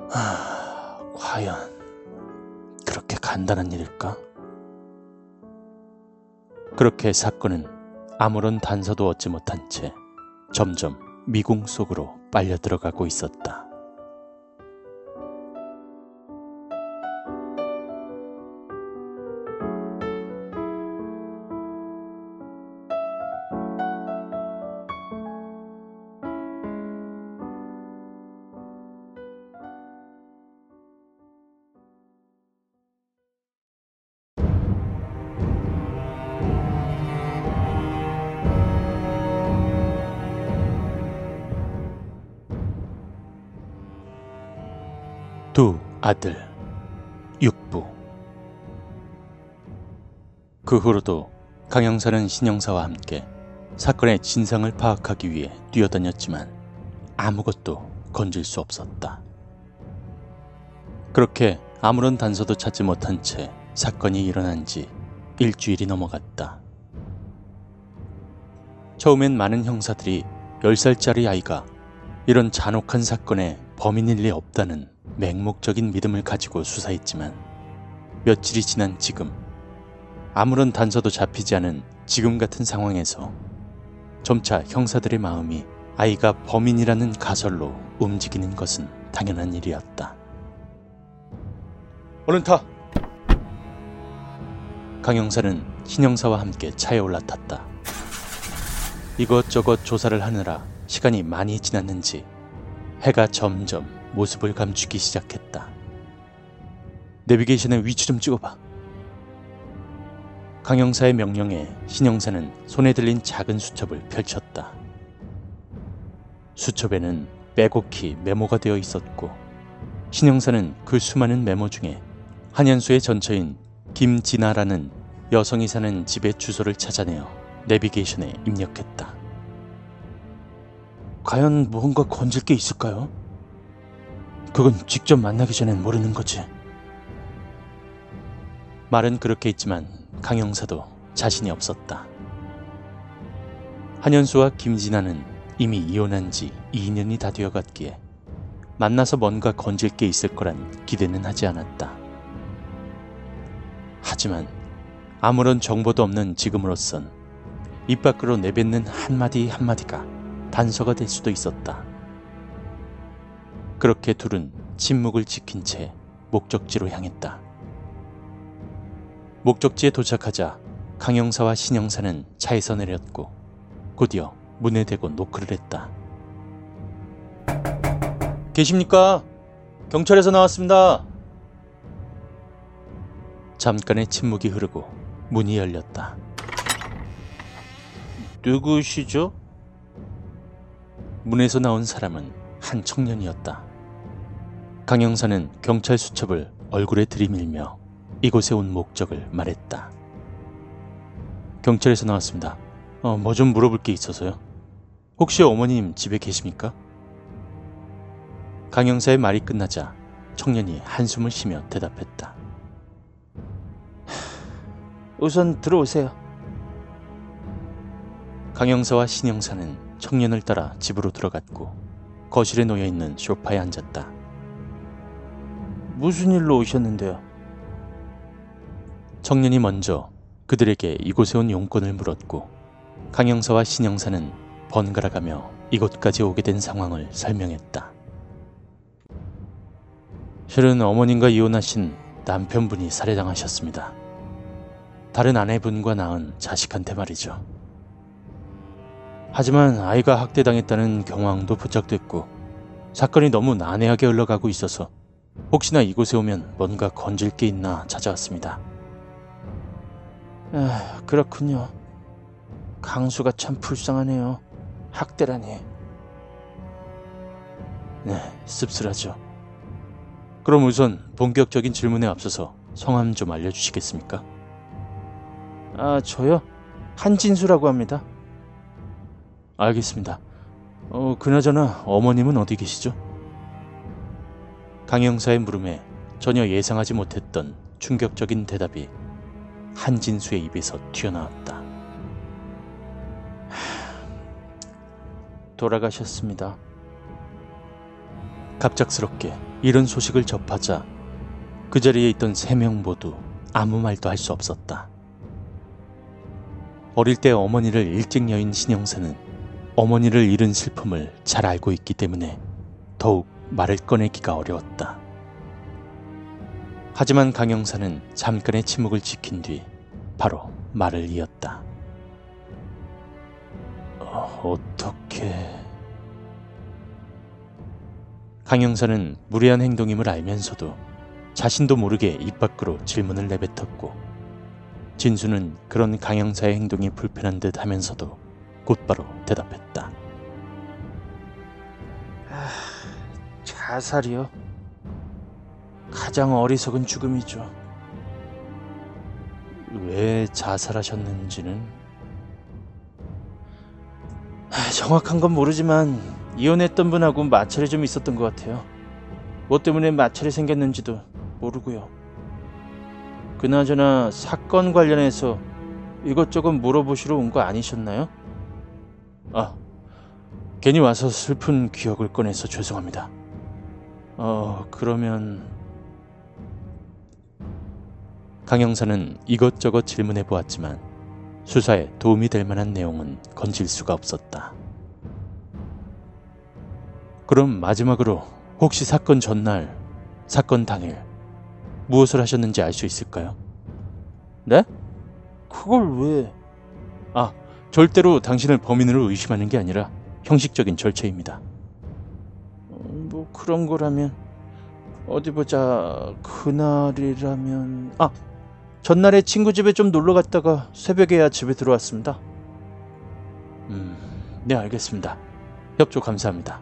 하, 과연 그렇게 간단한 일일까? 그렇게 사건은 아무런 단서도 얻지 못한 채 점점 미궁 속으로 빨려 들어가고 있었다. 아들 육부 그 후로도 강영사는 신영사와 함께 사건의 진상을 파악하기 위해 뛰어다녔지만 아무것도 건질 수 없었다. 그렇게 아무런 단서도 찾지 못한 채 사건이 일어난 지 일주일이 넘어갔다. 처음엔 많은 형사들이 10살짜리 아이가 이런 잔혹한 사건의 범인일 리 없다는 맹목적인 믿음을 가지고 수사했지만 며칠이 지난 지금 아무런 단서도 잡히지 않은 지금 같은 상황에서 점차 형사들의 마음이 아이가 범인이라는 가설로 움직이는 것은 당연한 일이었다. 얼른 타. 강 형사는 신 형사와 함께 차에 올라탔다. 이것저것 조사를 하느라 시간이 많이 지났는지 해가 점점 모습을 감추기 시작했다. 내비게이션의 위치 좀 찍어봐. 강형사의 명령에 신형사는 손에 들린 작은 수첩을 펼쳤다. 수첩에는 빼곡히 메모가 되어 있었고 신형사는 그 수많은 메모 중에 한현수의 전처인 김진아라는 여성이 사는 집의 주소를 찾아내어 내비게이션에 입력했다. 과연 무언가 건질 게 있을까요? 그건 직접 만나기 전엔 모르는 거지. 말은 그렇게 했지만 강형사도 자신이 없었다. 한현수와 김진아는 이미 이혼한 지 2년이 다 되어갔기에 만나서 뭔가 건질 게 있을 거란 기대는 하지 않았다. 하지만 아무런 정보도 없는 지금으로선 입 밖으로 내뱉는 한마디 한마디가 단서가 될 수도 있었다. 그렇게 둘은 침묵을 지킨 채 목적지로 향했다. 목적지에 도착하자 강영사와 신영사는 차에서 내렸고 곧이어 문에 대고 노크를 했다. 계십니까? 경찰에서 나왔습니다. 잠깐의 침묵이 흐르고 문이 열렸다. 누구시죠? 문에서 나온 사람은 한 청년이었다. 강 형사는 경찰 수첩을 얼굴에 들이밀며 이곳에 온 목적을 말했다. 경찰에서 나왔습니다. 어, 뭐 좀 물어볼 게 있어서요. 혹시 어머님 집에 계십니까? 강 형사의 말이 끝나자 청년이 한숨을 쉬며 대답했다. 우선 들어오세요. 강 형사와 신 형사는 청년을 따라 집으로 들어갔고 거실에 놓여 있는 소파에 앉았다. 무슨 일로 오셨는데요? 청년이 먼저 그들에게 이곳에 온 용건을 물었고 강 형사와 신 형사는 번갈아 가며 이곳까지 오게 된 상황을 설명했다. 실은 어머님과 이혼하신 남편분이 살해당하셨습니다. 다른 아내분과 낳은 자식한테 말이죠. 하지만 아이가 학대당했다는 경황도 부착됐고 사건이 너무 난해하게 흘러가고 있어서 혹시나 이곳에 오면 뭔가 건질 게 있나 찾아왔습니다. 아, 그렇군요. 강수가 참 불쌍하네요. 학대라니. 네, 씁쓸하죠. 그럼 우선 본격적인 질문에 앞서서 성함 좀 알려주시겠습니까? 아, 저요? 한진수라고 합니다. 알겠습니다. 어, 그나저나 어머님은 어디 계시죠? 강 형사의 물음에 전혀 예상하지 못했던 충격적인 대답이 한진수의 입에서 튀어나왔다. 돌아가셨습니다. 갑작스럽게 이런 소식을 접하자 그 자리에 있던 세 명 모두 아무 말도 할 수 없었다. 어릴 때 어머니를 일찍 여인 신영사는 어머니를 잃은 슬픔을 잘 알고 있기 때문에 더욱 말을 꺼내기가 어려웠다. 하지만 강영사는 잠깐의 침묵을 지킨 뒤 바로 말을 이었다. 어, 어떻게... 강영사는 무례한 행동임을 알면서도 자신도 모르게 입 밖으로 질문을 내뱉었고 진수는 그런 강영사의 행동이 불편한 듯 하면서도 곧바로 대답했다. 자살이요? 가장 어리석은 죽음이죠. 왜 자살하셨는지는 아, 정확한 건 모르지만 이혼했던 분하고 마찰이 좀 있었던 것 같아요. 뭐 때문에 마찰이 생겼는지도 모르고요. 그나저나 사건 관련해서 이것저것 물어보시러 온 거 아니셨나요? 아 괜히 와서 슬픈 기억을 꺼내서 죄송합니다. 어 그러면 강영사는 이것저것 질문해 보았지만 수사에 도움이 될 만한 내용은 건질 수가 없었다. 그럼 마지막으로 혹시 사건 전날, 사건 당일 무엇을 하셨는지 알 수 있을까요? 네? 그걸 왜? 아, 절대로 당신을 범인으로 의심하는 게 아니라 형식적인 절차입니다. 그런 거라면 어디 보자 그날이라면 아 전날에 친구 집에 좀 놀러 갔다가 새벽에야 집에 들어왔습니다. 음, 네 알겠습니다. 협조 감사합니다.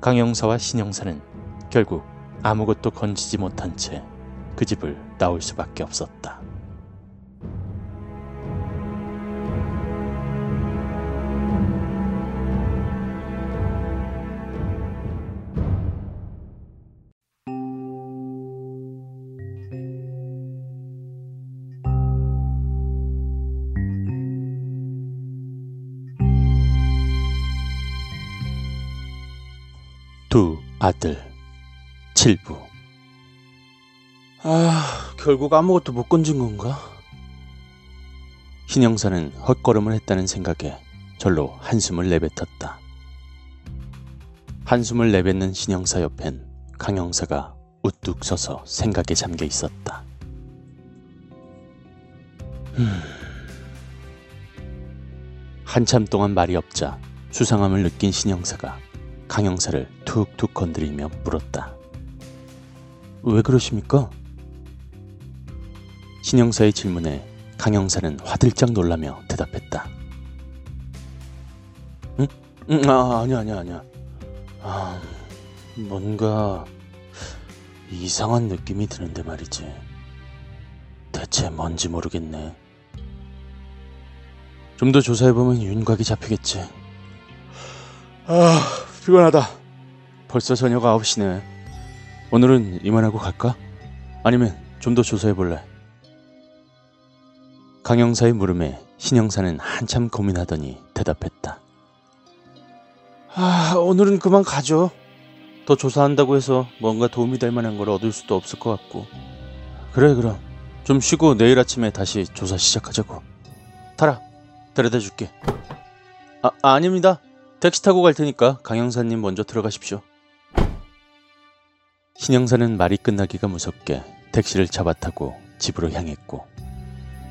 강영사와 신영사는 결국 아무것도 건지지 못한 채 그 집을 나올 수밖에 없었다. 아들 7부 아 결국 아무것도 못 건진 건가? 신영사는 헛걸음을 했다는 생각에 절로 한숨을 내뱉었다. 한숨을 내뱉는 신영사 옆엔 강영사가 우뚝 서서 생각에 잠겨 있었다. 음. 한참 동안 말이 없자 수상함을 느낀 신영사가 강영사를 툭툭 건드리며 물었다. 왜 그러십니까? 신영사의 질문에 강영사는 화들짝 놀라며 대답했다. 응? 음, 아, 아니야, 아니야, 아니야. 아, 뭔가 이상한 느낌이 드는데 말이지. 대체 뭔지 모르겠네. 좀 더 조사해보면 윤곽이 잡히겠지. 아, 피곤하다. 벌써 저녁 9시네. 오늘은 이만하고 갈까? 아니면 좀 더 조사해 볼래? 강영사의 물음에 신영사는 한참 고민하더니 대답했다. 아, 오늘은 그만 가죠. 더 조사한다고 해서 뭔가 도움이 될 만한 걸 얻을 수도 없을 것 같고. 그래, 그럼. 좀 쉬고 내일 아침에 다시 조사 시작하자고. 타라, 데려다 줄게. 아, 아닙니다. 택시 타고 갈 테니까 강영사님 먼저 들어가십시오. 신영사는 말이 끝나기가 무섭게 택시를 잡아타고 집으로 향했고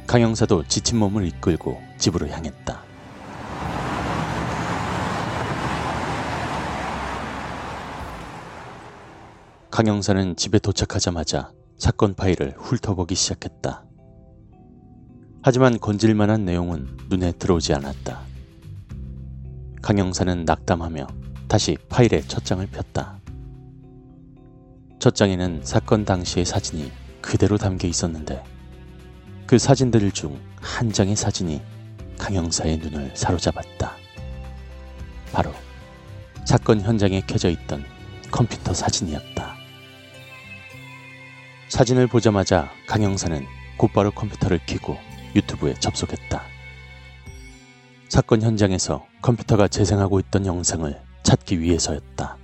강영사도 지친 몸을 이끌고 집으로 향했다. 강영사는 집에 도착하자마자 사건 파일을 훑어보기 시작했다. 하지만 건질만한 내용은 눈에 들어오지 않았다. 강영사는 낙담하며 다시 파일의 첫 장을 폈다. 첫 장에는 사건 당시의 사진이 그대로 담겨 있었는데 그 사진들 중 한 장의 사진이 강영사의 눈을 사로잡았다. 바로 사건 현장에 켜져 있던 컴퓨터 사진이었다. 사진을 보자마자 강영사는 곧바로 컴퓨터를 켜고 유튜브에 접속했다. 사건 현장에서 컴퓨터가 재생하고 있던 영상을 찾기 위해서였다.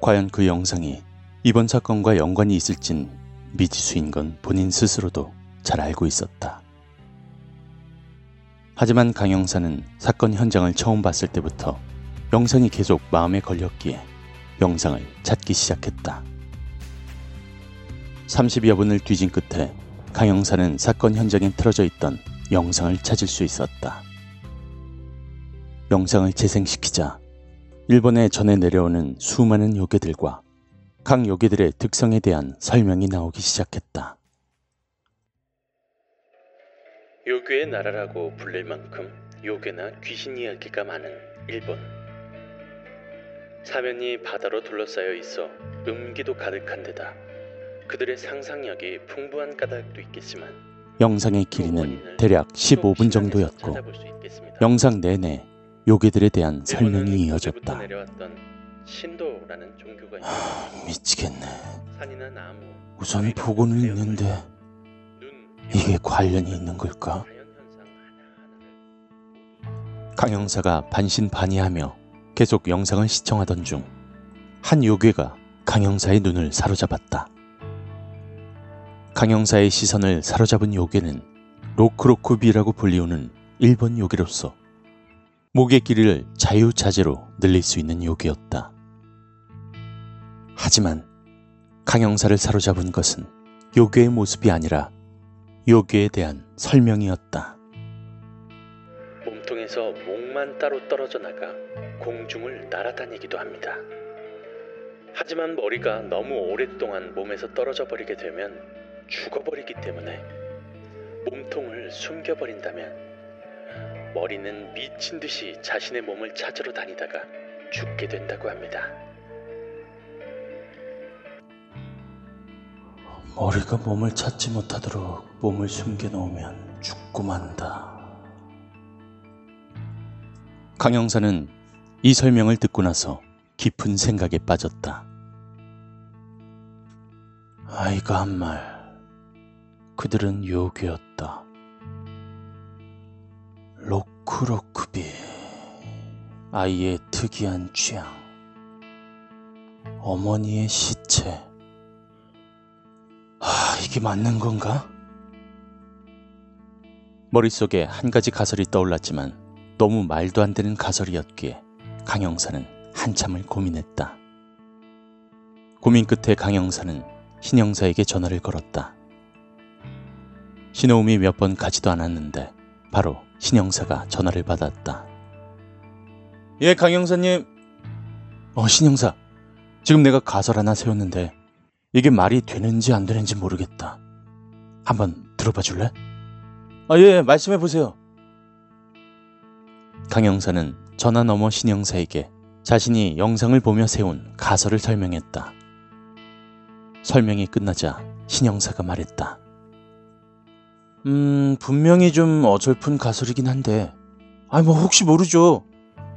과연 그 영상이 이번 사건과 연관이 있을진 미지수인 건 본인 스스로도 잘 알고 있었다. 하지만 강영사는 사건 현장을 처음 봤을 때부터 영상이 계속 마음에 걸렸기에 영상을 찾기 시작했다. 30여 분을 뒤진 끝에 강영사는 사건 현장에 틀어져 있던 영상을 찾을 수 있었다. 영상을 재생시키자 일본에 전해 내려오는 수많은 요괴들과 각 요괴들의 특성에 대한 설명이 나오기 시작했다. 요괴의 나라라고 불릴 만큼 요괴나 귀신 이야기가 많은 일본. 사면이 바다로 둘러싸여 있어 음기도 가득한 데다 그들의 상상력이 풍부한 까닭도 있겠지만 영상의 길이는 대략 15분 정도였고 영상 내내 요괴들에 대한 설명이 이어졌다. 내려왔던 신도라는 종교가 있는 미치겠네. 우선 보고는 배어들이 있는데 눈, 이게 묘, 관련이 있는 걸까? 하나하나를 강영사가 반신반의하며 계속 영상을 시청하던 중 한 요괴가 강영사의 눈을 사로잡았다. 강영사의 시선을 사로잡은 요괴는 로크로쿠비라고 불리우는 일본 요괴로서 목의 길이를 자유자재로 늘릴 수 있는 요괴였다. 하지만 강영사를 사로잡은 것은 요괴의 모습이 아니라 요괴에 대한 설명이었다. 몸통에서 목만 따로 떨어져 나가 공중을 날아다니기도 합니다. 하지만 머리가 너무 오랫동안 몸에서 떨어져 버리게 되면 죽어버리기 때문에 몸통을 숨겨버린다면 머리는 미친 듯이 자신의 몸을 찾으러 다니다가 죽게 된다고 합니다. 머리가 몸을 찾지 못하도록 몸을 숨겨놓으면 죽고 만다. 강영사는 이 설명을 듣고 나서 깊은 생각에 빠졌다. 아이가 한 말. 그들은 요괴였다. 로크로크비. 아이의 특이한 취향. 어머니의 시체. 아, 이게 맞는 건가? 머릿속에 한 가지 가설이 떠올랐지만 너무 말도 안 되는 가설이었기에 강영사는 한참을 고민했다. 고민 끝에 강영사는 신영사에게 전화를 걸었다. 신호음이 몇 번 가지도 않았는데 바로 신영사가 전화를 받았다. 예, 강영사님. 어, 신영사. 지금 내가 가설 하나 세웠는데 이게 말이 되는지 안 되는지 모르겠다. 한번 들어봐 줄래? 아, 예, 말씀해 보세요. 강영사는 전화 너머 신영사에게 자신이 영상을 보며 세운 가설을 설명했다. 설명이 끝나자 신영사가 말했다. 음, 분명히 좀 어설픈 가설이긴 한데, 아니, 뭐, 혹시 모르죠.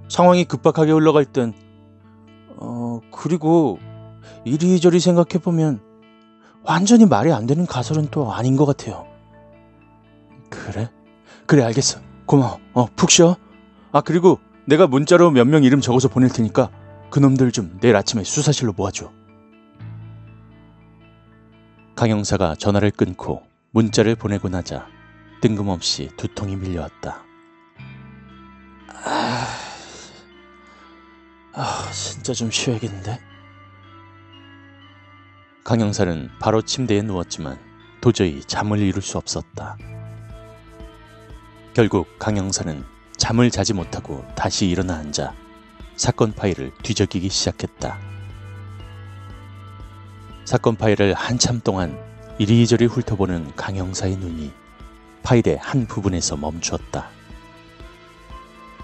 상황이 급박하게 흘러갈 땐, 어, 그리고 이리저리 생각해보면, 완전히 말이 안 되는 가설은 또 아닌 것 같아요. 그래? 그래, 알겠어. 고마워. 어, 푹 쉬어. 아, 그리고 내가 문자로 몇 명 이름 적어서 보낼 테니까 그놈들 좀 내일 아침에 수사실로 모아줘. 강영사가 전화를 끊고 문자를 보내고 나자 뜬금없이 두통이 밀려왔다. 아, 아, 진짜 좀 쉬어야겠는데? 강영사는 바로 침대에 누웠지만 도저히 잠을 이룰 수 없었다. 결국 강영사는 잠을 자지 못하고 다시 일어나 앉아 사건 파일을 뒤적이기 시작했다. 사건 파일을 한참 동안 이리저리 훑어보는 강영사의 눈이 파일의 한 부분에서 멈추었다.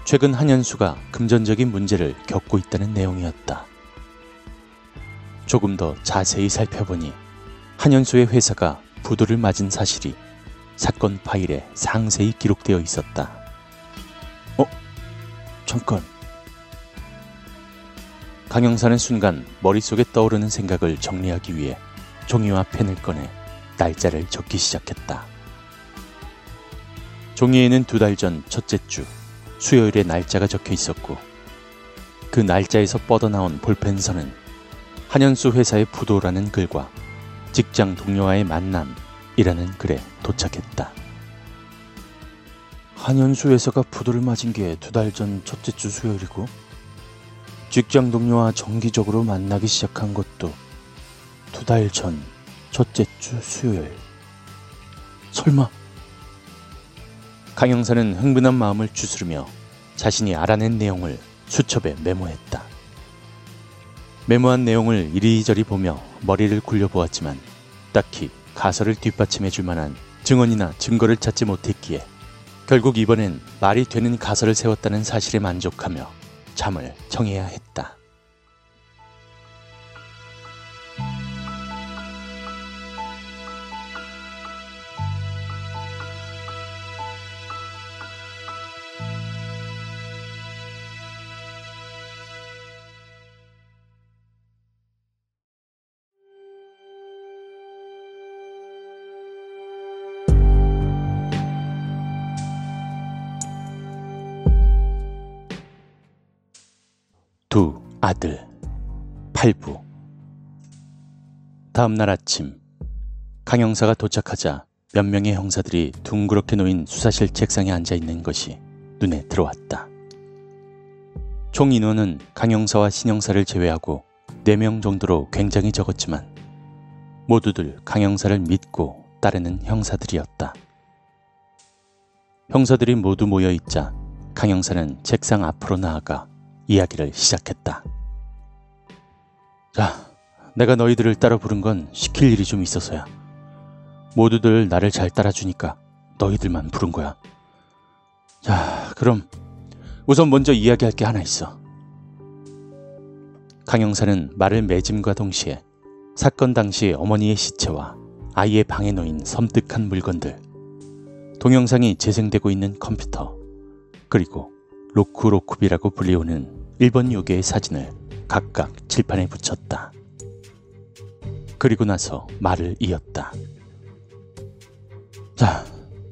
최근 한현수가 금전적인 문제를 겪고 있다는 내용이었다. 조금 더 자세히 살펴보니 한현수의 회사가 부도를 맞은 사실이 사건 파일에 상세히 기록되어 있었다. 어? 잠깐. 강영사는 순간 머릿속에 떠오르는 생각을 정리하기 위해 종이와 펜을 꺼내 날짜를 적기 시작했다. 종이에는 두 달 전 첫째 주 수요일의 날짜가 적혀 있었고 그 날짜에서 뻗어나온 볼펜선은 한현수 회사의 부도라는 글과 직장 동료와의 만남이라는 글에 도착했다. 한현수 회사가 부도를 맞은 게 두 달 전 첫째 주 수요일이고 직장 동료와 정기적으로 만나기 시작한 것도 두 달 전 첫째 주 수요일. 설마 강영사는 흥분한 마음을 추스르며 자신이 알아낸 내용을 수첩에 메모했다. 메모한 내용을 이리저리 보며 머리를 굴려보았지만 딱히 가설을 뒷받침해 줄 만한 증언이나 증거를 찾지 못했기에 결국 이번엔 말이 되는 가설을 세웠다는 사실에 만족하며 잠을 청해야 했다. 두 아들 팔부 다음 날 아침 강 형사가 도착하자 몇 명의 형사들이 둥그렇게 놓인 수사실 책상에 앉아 있는 것이 눈에 들어왔다. 총 인원은 강 형사와 신 형사를 제외하고 4명 정도로 굉장히 적었지만 모두들 강 형사를 믿고 따르는 형사들이었다. 형사들이 모두 모여 있자 강 형사는 책상 앞으로 나아가 이야기를 시작했다. 자, 내가 너희들을 따라 부른 건 시킬 일이 좀 있어서야. 모두들 나를 잘 따라주니까 너희들만 부른 거야. 자, 그럼 우선 먼저 이야기할 게 하나 있어. 강영사는 말을 맺음과 동시에 사건 당시 어머니의 시체와 아이의 방에 놓인 섬뜩한 물건들, 동영상이 재생되고 있는 컴퓨터, 그리고 로쿠로쿠비라고 불리우는 일본 요괴의 사진을 각각 칠판에 붙였다. 그리고 나서 말을 이었다. 자,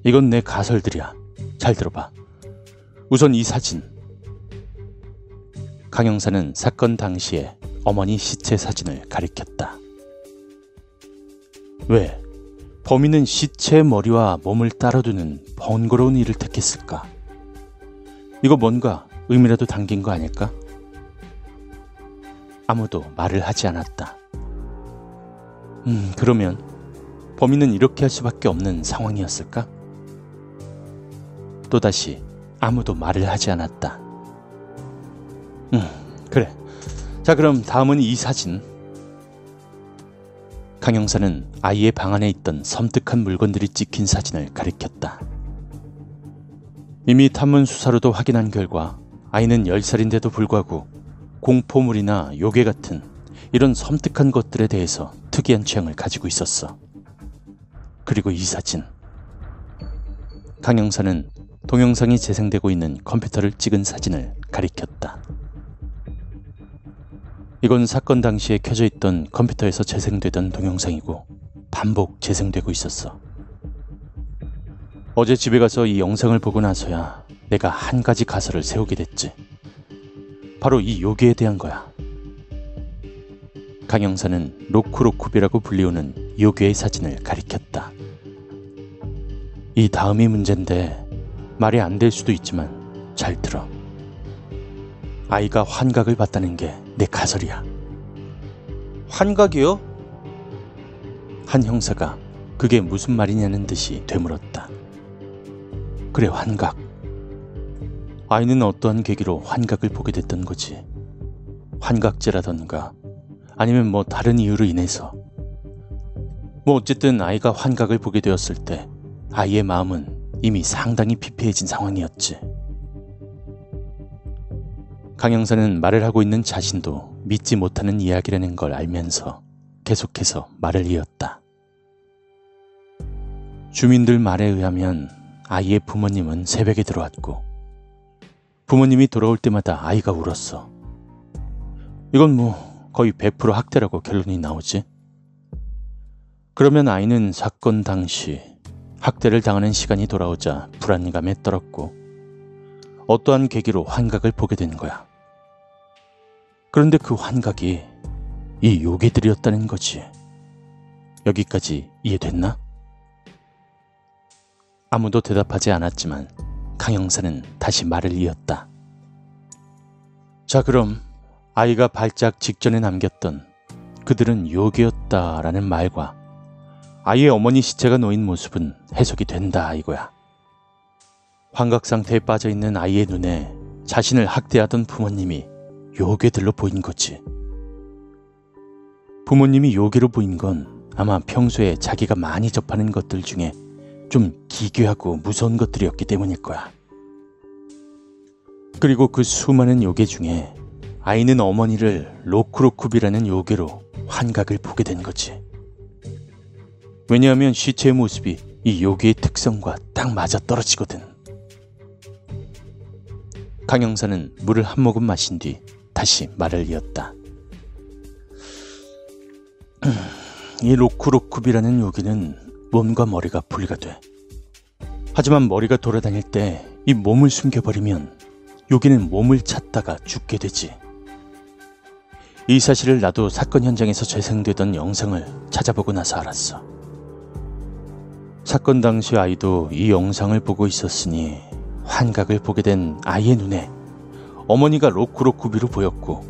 이건 내 가설들이야. 잘 들어봐. 우선 이 사진. 강영사는 사건 당시에 어머니 시체 사진을 가리켰다. 왜? 범인은 시체의 머리와 몸을 따라두는 번거로운 일을 택했을까? 이거 뭔가 의미라도 담긴 거 아닐까? 아무도 말을 하지 않았다. 음, 그러면 범인은 이렇게 할 수밖에 없는 상황이었을까? 또다시 아무도 말을 하지 않았다. 음, 그래. 자, 그럼 다음은 이 사진. 강영사는 아이의 방 안에 있던 섬뜩한 물건들이 찍힌 사진을 가리켰다. 이미 탐문 수사로도 확인한 결과 아이는 10살인데도 불구하고 공포물이나 요괴 같은 이런 섬뜩한 것들에 대해서 특이한 취향을 가지고 있었어. 그리고 이 사진. 강영사는 동영상이 재생되고 있는 컴퓨터를 찍은 사진을 가리켰다. 이건 사건 당시에 켜져 있던 컴퓨터에서 재생되던 동영상이고 반복 재생되고 있었어. 어제 집에 가서 이 영상을 보고 나서야 내가 한 가지 가설을 세우게 됐지. 바로 이 요괴에 대한 거야. 강영사는 로쿠로쿠비라고 불리우는 요괴의 사진을 가리켰다. 이 다음이 문제인데 말이 안 될 수도 있지만 잘 들어. 아이가 환각을 봤다는 게 내 가설이야. 환각이요? 한 형사가 그게 무슨 말이냐는 듯이 되물었다. 그래, 환각. 아이는 어떠한 계기로 환각을 보게 됐던 거지. 환각제라던가 아니면 뭐 다른 이유로 인해서. 뭐 어쨌든 아이가 환각을 보게 되었을 때 아이의 마음은 이미 상당히 피폐해진 상황이었지. 강영사는 말을 하고 있는 자신도 믿지 못하는 이야기라는 걸 알면서 계속해서 말을 이었다. 주민들 말에 의하면 아이의 부모님은 새벽에 들어왔고 부모님이 돌아올 때마다 아이가 울었어. 이건 뭐 거의 100% 학대라고 결론이 나오지. 그러면 아이는 사건 당시 학대를 당하는 시간이 돌아오자 불안감에 떨었고 어떠한 계기로 환각을 보게 된 거야. 그런데 그 환각이 이 요괴들이었다는 거지. 여기까지 이해됐나? 아무도 대답하지 않았지만 강영사는 다시 말을 이었다. 자, 그럼 아이가 발작 직전에 남겼던 그들은 요괴였다라는 말과 아이의 어머니 시체가 놓인 모습은 해석이 된다 이거야. 환각 상태에 빠져 있는 아이의 눈에 자신을 학대하던 부모님이 요괴들로 보인 거지. 부모님이 요괴로 보인 건 아마 평소에 자기가 많이 접하는 것들 중에 좀 기괴하고 무서운 것들이었기 때문일 거야. 그리고 그 수많은 요괴 중에 아이는 어머니를 로크로쿠비라는 요괴로 환각을 보게 된 거지. 왜냐하면 시체의 모습이 이 요괴의 특성과 딱 맞아 떨어지거든. 강영사는 물을 한 모금 마신 뒤 다시 말을 이었다. 이 로쿠로쿠비라는 요괴는 몸과 머리가 분리가 돼. 하지만 머리가 돌아다닐 때 이 몸을 숨겨버리면 요괴는 몸을 찾다가 죽게 되지. 이 사실을 나도 사건 현장에서 재생되던 영상을 찾아보고 나서 알았어. 사건 당시 아이도 이 영상을 보고 있었으니 환각을 보게 된 아이의 눈에 어머니가 로쿠로쿠비로 보였고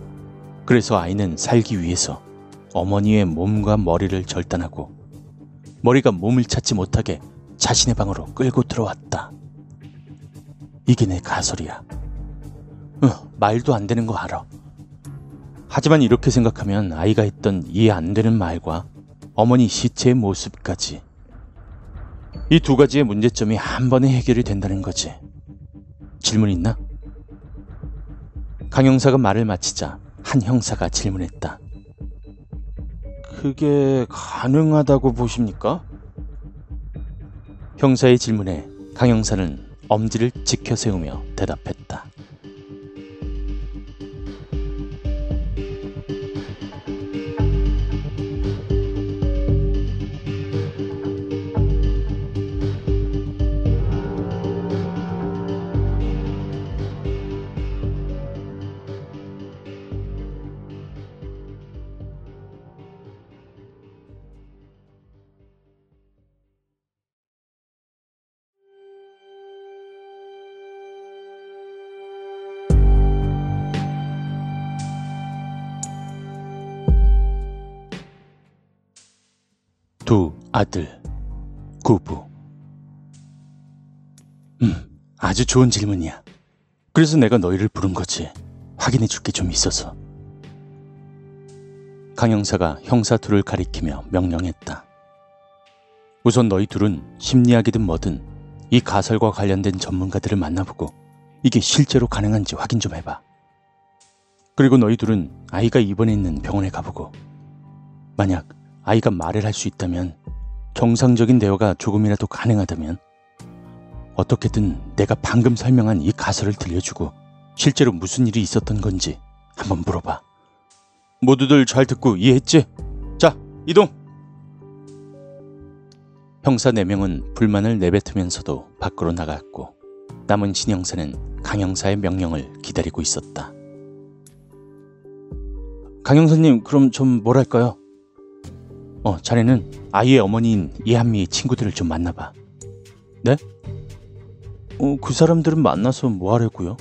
그래서 아이는 살기 위해서 어머니의 몸과 머리를 절단하고 머리가 몸을 찾지 못하게 자신의 방으로 끌고 들어왔다. 이게 내 가설이야. 어, 말도 안 되는 거 알아. 하지만 이렇게 생각하면 아이가 했던 이해 안 되는 말과 어머니 시체의 모습까지 이 두 가지의 문제점이 한 번에 해결이 된다는 거지. 질문 있나? 강 형사가 말을 마치자 한 형사가 질문했다. 그게 가능하다고 보십니까? 형사의 질문에 강 형사는 엄지를 지켜 세우며 대답했다. 아들, 구부. 음, 아주 좋은 질문이야. 그래서 내가 너희를 부른 거지. 확인해 줄 게 좀 있어서. 강 형사가 형사 둘을 가리키며 명령했다. 우선 너희 둘은 심리학이든 뭐든 이 가설과 관련된 전문가들을 만나보고 이게 실제로 가능한지 확인 좀 해봐. 그리고 너희 둘은 아이가 입원해 있는 병원에 가보고 만약 아이가 말을 할 수 있다면 정상적인 대화가 조금이라도 가능하다면 어떻게든 내가 방금 설명한 이 가설을 들려주고 실제로 무슨 일이 있었던 건지 한번 물어봐. 모두들 잘 듣고 이해했지? 자, 이동! 형사 4명은 불만을 내뱉으면서도 밖으로 나갔고 남은 신형사는 강형사의 명령을 기다리고 있었다. 강형사님, 그럼 좀 뭐랄까요? 어, 자네는 아이의 어머니인 이한미의 친구들을 좀 만나봐. 네? 어, 그 사람들은 만나서 뭐 하려고요?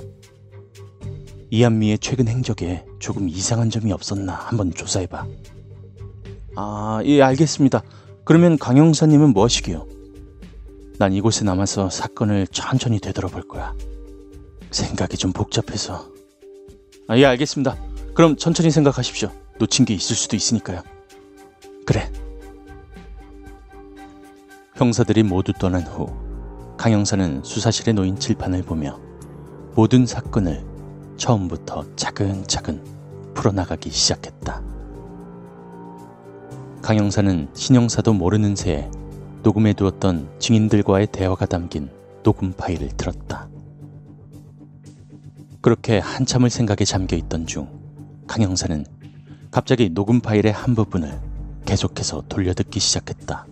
이한미의 최근 행적에 조금 이상한 점이 없었나 한번 조사해봐. 아, 예, 알겠습니다. 그러면 강 형사님은 뭐 하시게요? 난 이곳에 남아서 사건을 천천히 되돌아볼 거야. 생각이 좀 복잡해서. 아, 예, 알겠습니다. 그럼 천천히 생각하십시오. 놓친 게 있을 수도 있으니까요. 그래. 형사들이 모두 떠난 후 강형사는 수사실에 놓인 칠판을 보며 모든 사건을 처음부터 차근차근 풀어나가기 시작했다. 강형사는 신형사도 모르는 새에 녹음해 두었던 증인들과의 대화가 담긴 녹음 파일을 들었다. 그렇게 한참을 생각에 잠겨 있던 중 강형사는 갑자기 녹음 파일의 한 부분을 계속해서 돌려듣기 시작했다.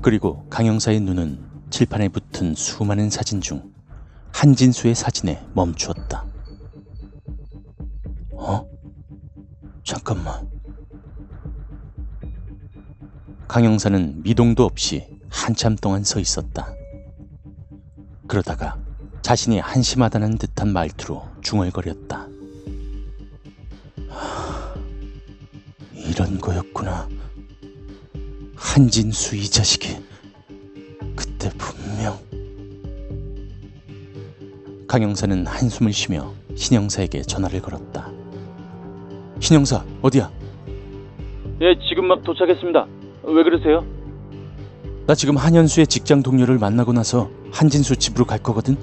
그리고 강형사의 눈은 칠판에 붙은 수많은 사진 중 한진수의 사진에 멈추었다. 어? 잠깐만. 강형사는 미동도 없이 한참 동안 서 있었다. 그러다가 자신이 한심하다는 듯한 말투로 중얼거렸다. 하, 이런 거였구나. 한진수 이 자식이 그때 분명 강영사는 한숨을 쉬며 신영사에게 전화를 걸었다. 신영사 어디야? 예, 지금 막 도착했습니다. 왜 그러세요? 나 지금 한현수의 직장 동료를 만나고 나서 한진수 집으로 갈 거거든.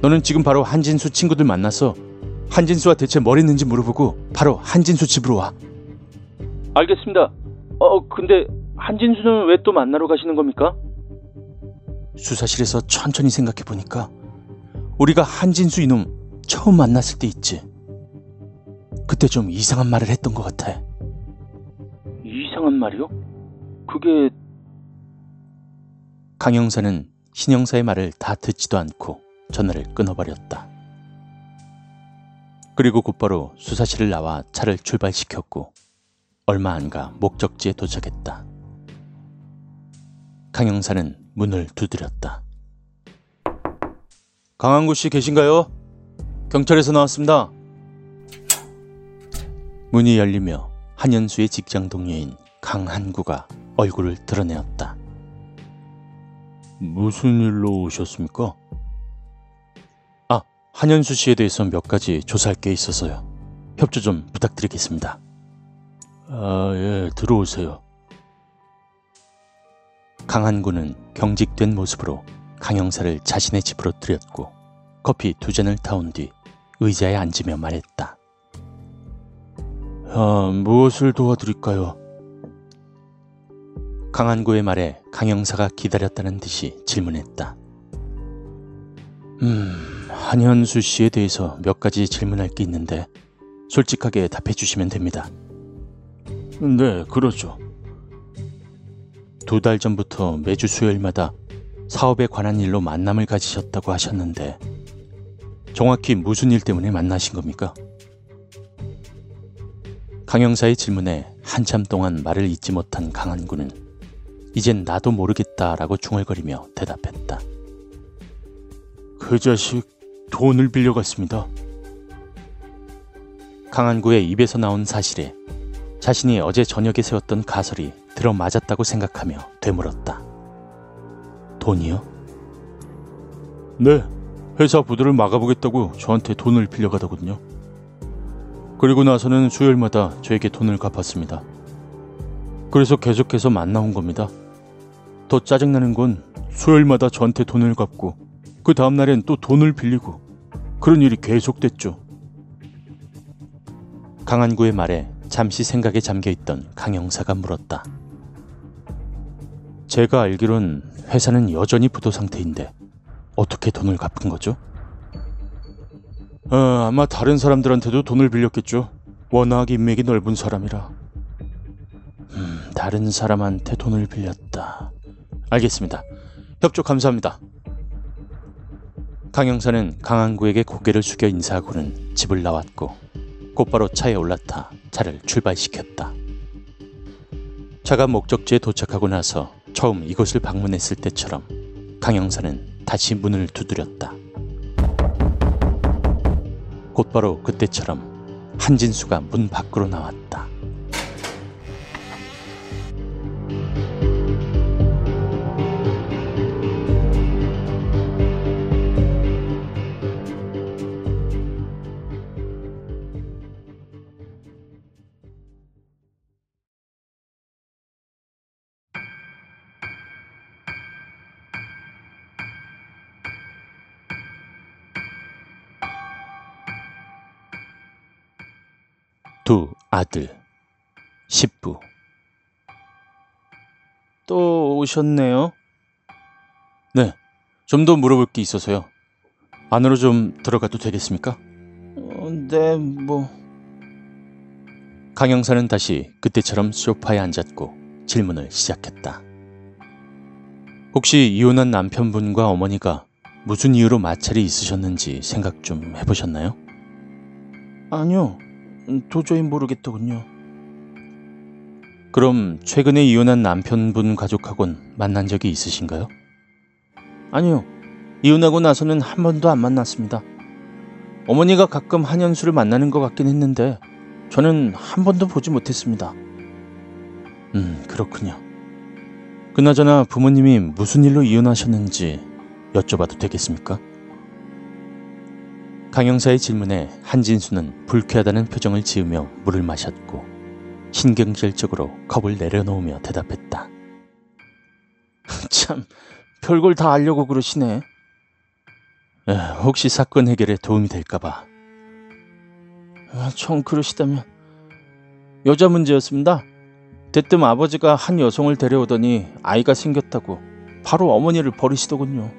너는 지금 바로 한진수 친구들 만나서 한진수와 대체 뭘 했는지 물어보고 바로 한진수 집으로 와. 알겠습니다. 어, 근데 한진수는 왜 또 만나러 가시는 겁니까? 수사실에서 천천히 생각해 보니까 우리가 한진수 이놈 처음 만났을 때 있지. 그때 좀 이상한 말을 했던 것 같아. 이상한 말이요? 그게 강영사는 신영사의 말을 다 듣지도 않고 전화를 끊어버렸다. 그리고 곧바로 수사실을 나와 차를 출발시켰고 얼마 안 가 목적지에 도착했다. 강영사는 문을 두드렸다. 강한구 씨 계신가요? 경찰에서 나왔습니다. 문이 열리며 한현수의 직장 동료인 강한구가 얼굴을 드러내었다. 무슨 일로 오셨습니까? 아, 한현수 씨에 대해서 몇 가지 조사할 게 있어서요. 협조 좀 부탁드리겠습니다. 아, 예, 들어오세요. 강한구는 경직된 모습으로 강영사를 자신의 집으로 들였고 커피 두 잔을 타온 뒤 의자에 앉으며 말했다. 아, 무엇을 도와드릴까요? 강한구의 말에 강영사가 기다렸다는 듯이 질문했다. 음, 한현수 씨에 대해서 몇 가지 질문할 게 있는데 솔직하게 답해 주시면 됩니다. 네, 그렇죠. 두 달 전부터 매주 수요일마다 사업에 관한 일로 만남을 가지셨다고 하셨는데 정확히 무슨 일 때문에 만나신 겁니까? 강영사의 질문에 한참 동안 말을 잇지 못한 강한구는 이젠 나도 모르겠다라고 중얼거리며 대답했다. 그 자식 돈을 빌려갔습니다. 강한구의 입에서 나온 사실에 자신이 어제 저녁에 세웠던 가설이 들어맞았다고 생각하며 되물었다. 돈이요? 네, 회사 부도를 막아보겠다고 저한테 돈을 빌려가더군요. 그리고 나서는 수요일마다 저에게 돈을 갚았습니다. 그래서 계속해서 만나온 겁니다. 더 짜증나는 건 수요일마다 저한테 돈을 갚고 그 다음날엔 또 돈을 빌리고 그런 일이 계속됐죠. 강한구의 말에 잠시 생각에 잠겨 있던 강영사가 물었다. 제가 알기론 회사는 여전히 부도 상태인데 어떻게 돈을 갚은 거죠? 어, 아마 다른 사람들한테도 돈을 빌렸겠죠. 워낙 인맥이 넓은 사람이라. 음, 다른 사람한테 돈을 빌렸다. 알겠습니다. 협조 감사합니다. 강영사는 강한구에게 고개를 숙여 인사하고는 집을 나왔고 곧바로 차에 올라타 차를 출발시켰다. 차가 목적지에 도착하고 나서 처음 이곳을 방문했을 때처럼 강영사는 다시 문을 두드렸다. 곧바로 그때처럼 한진수가 문 밖으로 나왔다. 두 아들, 십부. 또 오셨네요. 네, 좀 더 물어볼 게 있어서요. 안으로 좀 들어가도 되겠습니까? 어, 네, 뭐. 강영사는 다시 그때처럼 소파에 앉았고 질문을 시작했다. 혹시 이혼한 남편분과 어머니가 무슨 이유로 마찰이 있으셨는지 생각 좀 해보셨나요? 아니요, 도저히 모르겠더군요. 그럼 최근에 이혼한 남편분 가족하고는 만난 적이 있으신가요? 아니요, 이혼하고 나서는 한 번도 안 만났습니다. 어머니가 가끔 한현수를 만나는 것 같긴 했는데 저는 한 번도 보지 못했습니다. 음, 그렇군요. 그나저나 부모님이 무슨 일로 이혼하셨는지 여쭤봐도 되겠습니까? 강영사의 질문에 한진수는 불쾌하다는 표정을 지으며 물을 마셨고 신경질적으로 컵을 내려놓으며 대답했다. 참, 별걸 다 알려고 그러시네. 에, 혹시 사건 해결에 도움이 될까봐. 아, 정 그러시다면 여자 문제였습니다. 대뜸 아버지가 한 여성을 데려오더니 아이가 생겼다고 바로 어머니를 버리시더군요.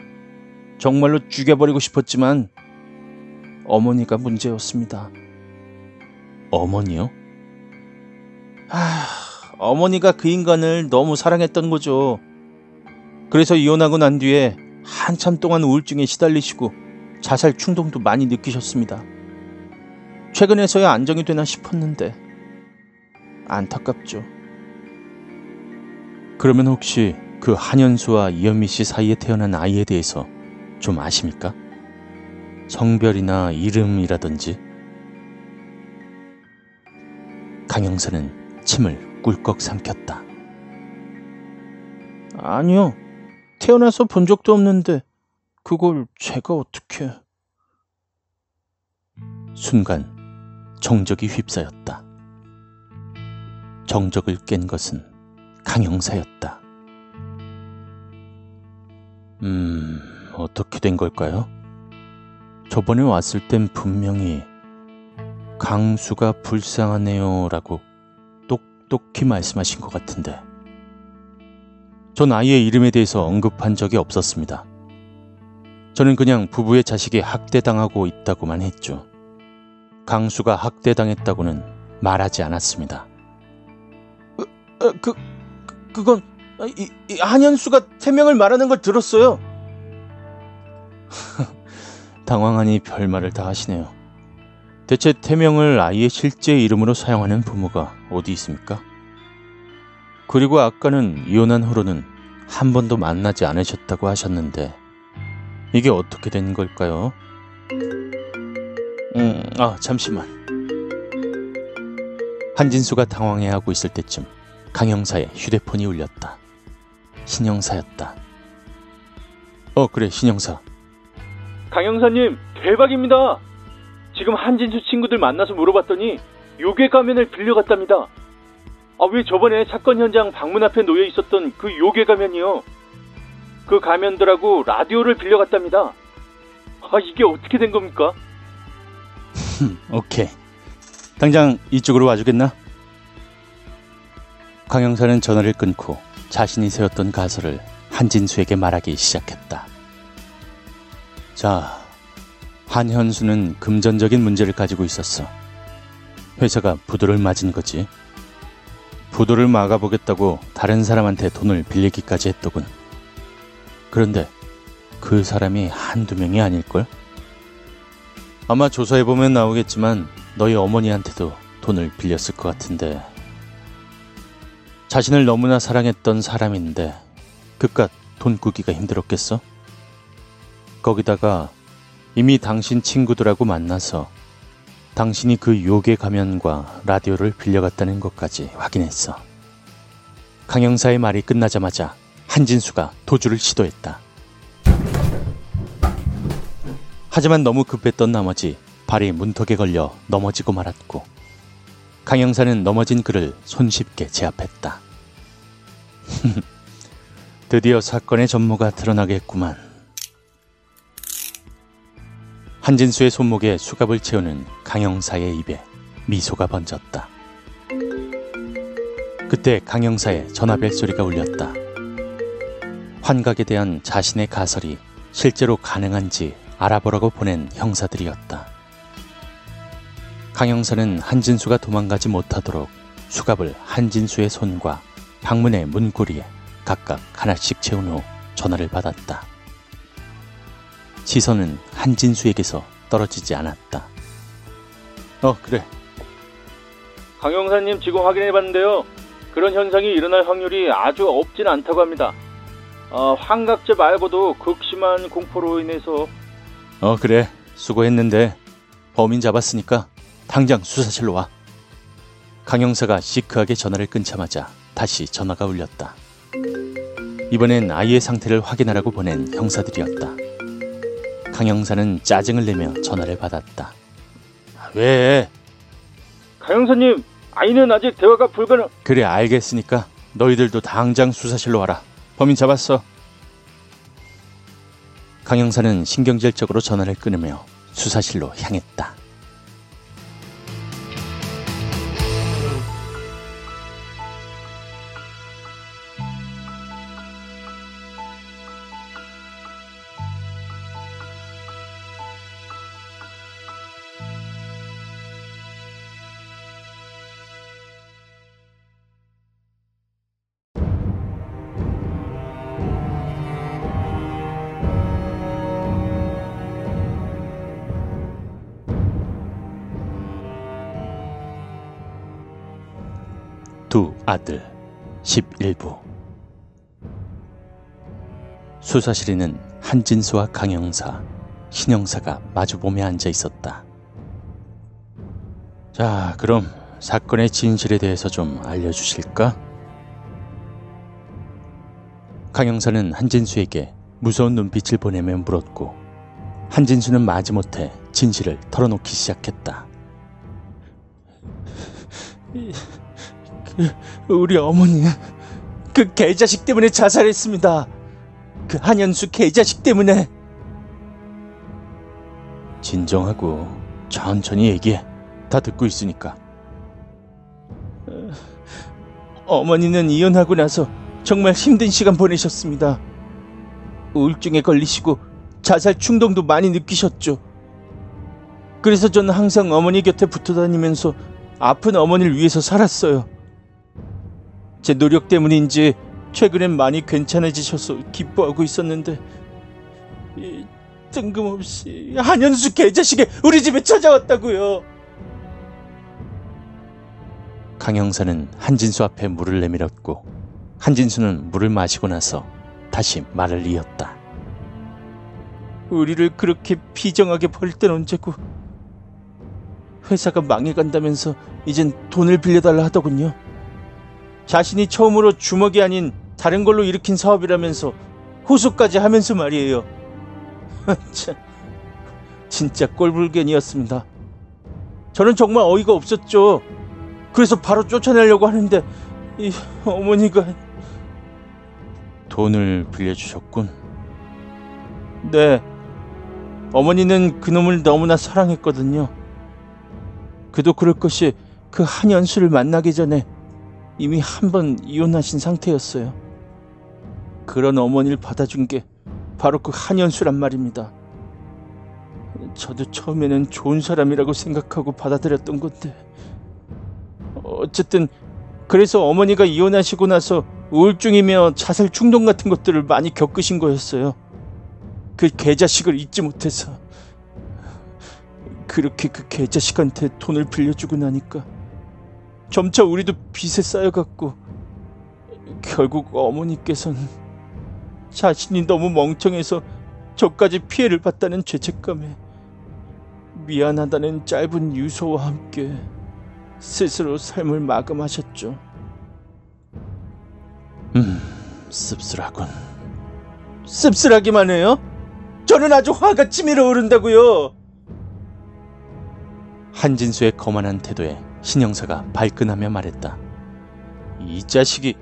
정말로 죽여버리고 싶었지만 어머니가 문제였습니다. 어머니요? 아, 어머니가 그 인간을 너무 사랑했던 거죠. 그래서 이혼하고 난 뒤에 한참 동안 우울증에 시달리시고 자살 충동도 많이 느끼셨습니다. 최근에서야 안정이 되나 싶었는데 안타깝죠. 그러면 혹시 그 한현수와 이현미 씨 사이에 태어난 아이에 대해서 좀 아십니까? 성별이나 이름이라든지 강영사는 침을 꿀꺽 삼켰다. 아니요. 태어나서 본 적도 없는데 그걸 제가 어떻게... 순간 정적이 휩싸였다. 정적을 깬 것은 강영사였다. 음, 어떻게 된 걸까요? 저번에 왔을 땐 분명히 강수가 불쌍하네요 라고 똑똑히 말씀하신 것 같은데. 전 아이의 이름에 대해서 언급한 적이 없었습니다. 저는 그냥 부부의 자식이 학대당하고 있다고만 했죠. 강수가 학대당했다고는 말하지 않았습니다. 어, 그, 그 그건 이, 이 한현수가 태명을 말하는 걸 들었어요. 당황하니 별말을 다 하시네요. 대체 태명을 아이의 실제 이름으로 사용하는 부모가 어디 있습니까? 그리고 아까는 이혼한 후로는 한 번도 만나지 않으셨다고 하셨는데 이게 어떻게 된 걸까요? 음, 아, 잠시만. 한진수가 당황해하고 있을 때쯤 강형사의 휴대폰이 울렸다. 신형사였다. 어, 그래, 신형사. 강영사님 대박입니다. 지금 한진수 친구들 만나서 물어봤더니 요괴 가면을 빌려갔답니다. 아 왜 저번에 사건 현장 방문 앞에 놓여 있었던 그 요괴 가면이요. 그 가면들하고 라디오를 빌려갔답니다. 아, 이게 어떻게 된 겁니까? 오케이. 당장 이쪽으로 와주겠나? 강영사는 전화를 끊고 자신이 세웠던 가설을 한진수에게 말하기 시작했다. 자, 한현수는 금전적인 문제를 가지고 있었어. 회사가 부도를 맞은 거지. 부도를 막아보겠다고 다른 사람한테 돈을 빌리기까지 했더군. 그런데 그 사람이 한두 명이 아닐걸? 아마 조사해보면 나오겠지만 너희 어머니한테도 돈을 빌렸을 것 같은데 자신을 너무나 사랑했던 사람인데 그깟 돈 꾸기가 힘들었겠어? 거기다가 이미 당신 친구들하고 만나서 당신이 그 요괴 가면과 라디오를 빌려갔다는 것까지 확인했어. 강영사의 말이 끝나자마자 한진수가 도주를 시도했다. 하지만 너무 급했던 나머지 발이 문턱에 걸려 넘어지고 말았고 강영사는 넘어진 그를 손쉽게 제압했다. 드디어 사건의 전모가 드러나겠구만. 한진수의 손목에 수갑을 채우는 강영사의 입에 미소가 번졌다. 그때 강영사의 전화벨 소리가 울렸다. 환각에 대한 자신의 가설이 실제로 가능한지 알아보라고 보낸 형사들이었다. 강영사는 한진수가 도망가지 못하도록 수갑을 한진수의 손과 방문의 문고리에 각각 하나씩 채운 후 전화를 받았다. 시선은 한진수에게서 떨어지지 않았다. 어, 그래. 강영사님 지금 확인해 봤는데요. 그런 현상이 일어날 확률이 아주 없진 않다고 합니다. 어, 환각제 말고도 극심한 공포로 인해서 어, 그래. 수고했는데 범인 잡았으니까 당장 수사실로 와. 강영사가 시크하게 전화를 끊자마자 다시 전화가 울렸다. 이번엔 아이의 상태를 확인하라고 보낸 형사들이었다. 강영사는 짜증을 내며 전화를 받았다. 왜? 강영사님 아이는 아직 대화가 불가능. 그래 알겠으니까 너희들도 당장 수사실로 와라. 범인 잡았어. 강영사는 신경질적으로 전화를 끊으며 수사실로 향했다. 아들 11부 수사실에는 한진수와 강영사, 신영사가 마주보며 앉아 있었다. 자, 그럼 사건의 진실에 대해서 좀 알려주실까? 강영사는 한진수에게 무서운 눈빛을 보내며 물었고 한진수는 마지못해 진실을 털어놓기 시작했다. 우리 어머니는 그 개자식 때문에 자살했습니다. 그 한현수 개자식 때문에. 진정하고 천천히 얘기해. 다 듣고 있으니까. 어, 어머니는 이혼하고 나서 정말 힘든 시간 보내셨습니다. 우울증에 걸리시고 자살 충동도 많이 느끼셨죠. 그래서 저는 항상 어머니 곁에 붙어 다니면서 아픈 어머니를 위해서 살았어요. 제 노력 때문인지 최근엔 많이 괜찮아지셔서 기뻐하고 있었는데 이, 뜬금없이 한현수 개자식이 우리 집에 찾아왔다고요. 강영사는 한진수 앞에 물을 내밀었고 한진수는 물을 마시고 나서 다시 말을 이었다. 우리를 그렇게 비정하게 버릴 땐 언제고 회사가 망해간다면서 이젠 돈을 빌려달라 하더군요. 자신이 처음으로 주먹이 아닌 다른 걸로 일으킨 사업이라면서 호소까지 하면서 말이에요. 참, 진짜 꼴불견이었습니다. 저는 정말 어이가 없었죠. 그래서 바로 쫓아내려고 하는데 이 어머니가 돈을 빌려주셨군. 네. 어머니는 그놈을 너무나 사랑했거든요. 그도 그럴 것이 그 한연수를 만나기 전에 이미 한 번 이혼하신 상태였어요. 그런 어머니를 받아준 게 바로 그 한연수란 말입니다. 저도 처음에는 좋은 사람이라고 생각하고 받아들였던 건데 어쨌든 그래서 어머니가 이혼하시고 나서 우울증이며 자살 충동 같은 것들을 많이 겪으신 거였어요. 그 개자식을 잊지 못해서 그렇게 그 개자식한테 돈을 빌려주고 나니까 점차 우리도 빚에 쌓여갔고 결국 어머니께서는 자신이 너무 멍청해서 저까지 피해를 봤다는 죄책감에 미안하다는 짧은 유서와 함께 스스로 삶을 마감하셨죠. 음, 씁쓸하군. 씁쓸하기만 해요? 저는 아주 화가 치밀어 오른다고요. 한진수의 거만한 태도에 신영사가 발끈하며 말했다. 이 자식이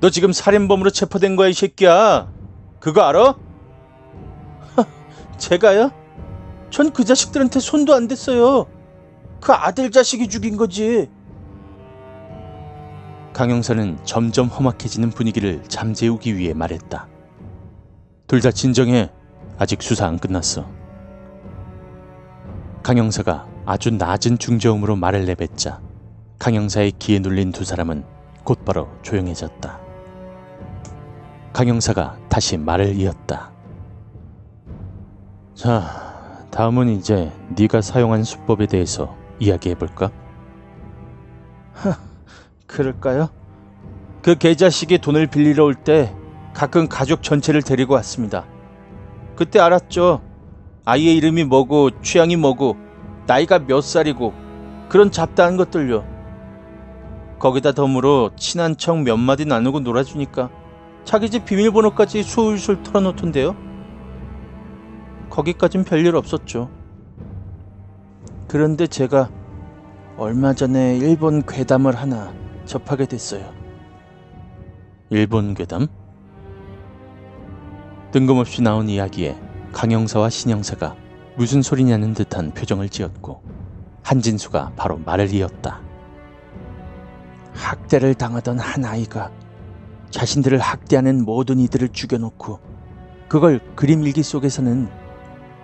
너 지금 살인범으로 체포된 거야 이 새끼야. 그거 알아? 하, 제가요? 전 그 자식들한테 손도 안 댔어요. 그 아들 자식이 죽인 거지. 강영사는 점점 험악해지는 분위기를 잠재우기 위해 말했다. 둘 다 진정해. 아직 수사 안 끝났어. 강영사가 아주 낮은 중저음으로 말을 내뱉자 강영사의 귀에 눌린 두 사람은 곧바로 조용해졌다. 강영사가 다시 말을 이었다. 자, 다음은 이제 네가 사용한 수법에 대해서 이야기해 볼까? 그럴까요? 그 개자식이 돈을 빌리러 올 때 가끔 가족 전체를 데리고 왔습니다. 그때 알았죠. 아이의 이름이 뭐고 취향이 뭐고 나이가 몇 살이고 그런 잡다한 것들요. 거기다 덤으로 친한 척 몇 마디 나누고 놀아주니까 자기 집 비밀번호까지 술술 털어놓던데요. 거기까진 별일 없었죠. 그런데 제가 얼마 전에 일본 괴담을 하나 접하게 됐어요. 일본 괴담? 뜬금없이 나온 이야기에 강영사와 신영사가 무슨 소리냐는 듯한 표정을 지었고 한진수가 바로 말을 이었다. 학대를 당하던 한 아이가 자신들을 학대하는 모든 이들을 죽여놓고 그걸 그림 일기 속에서는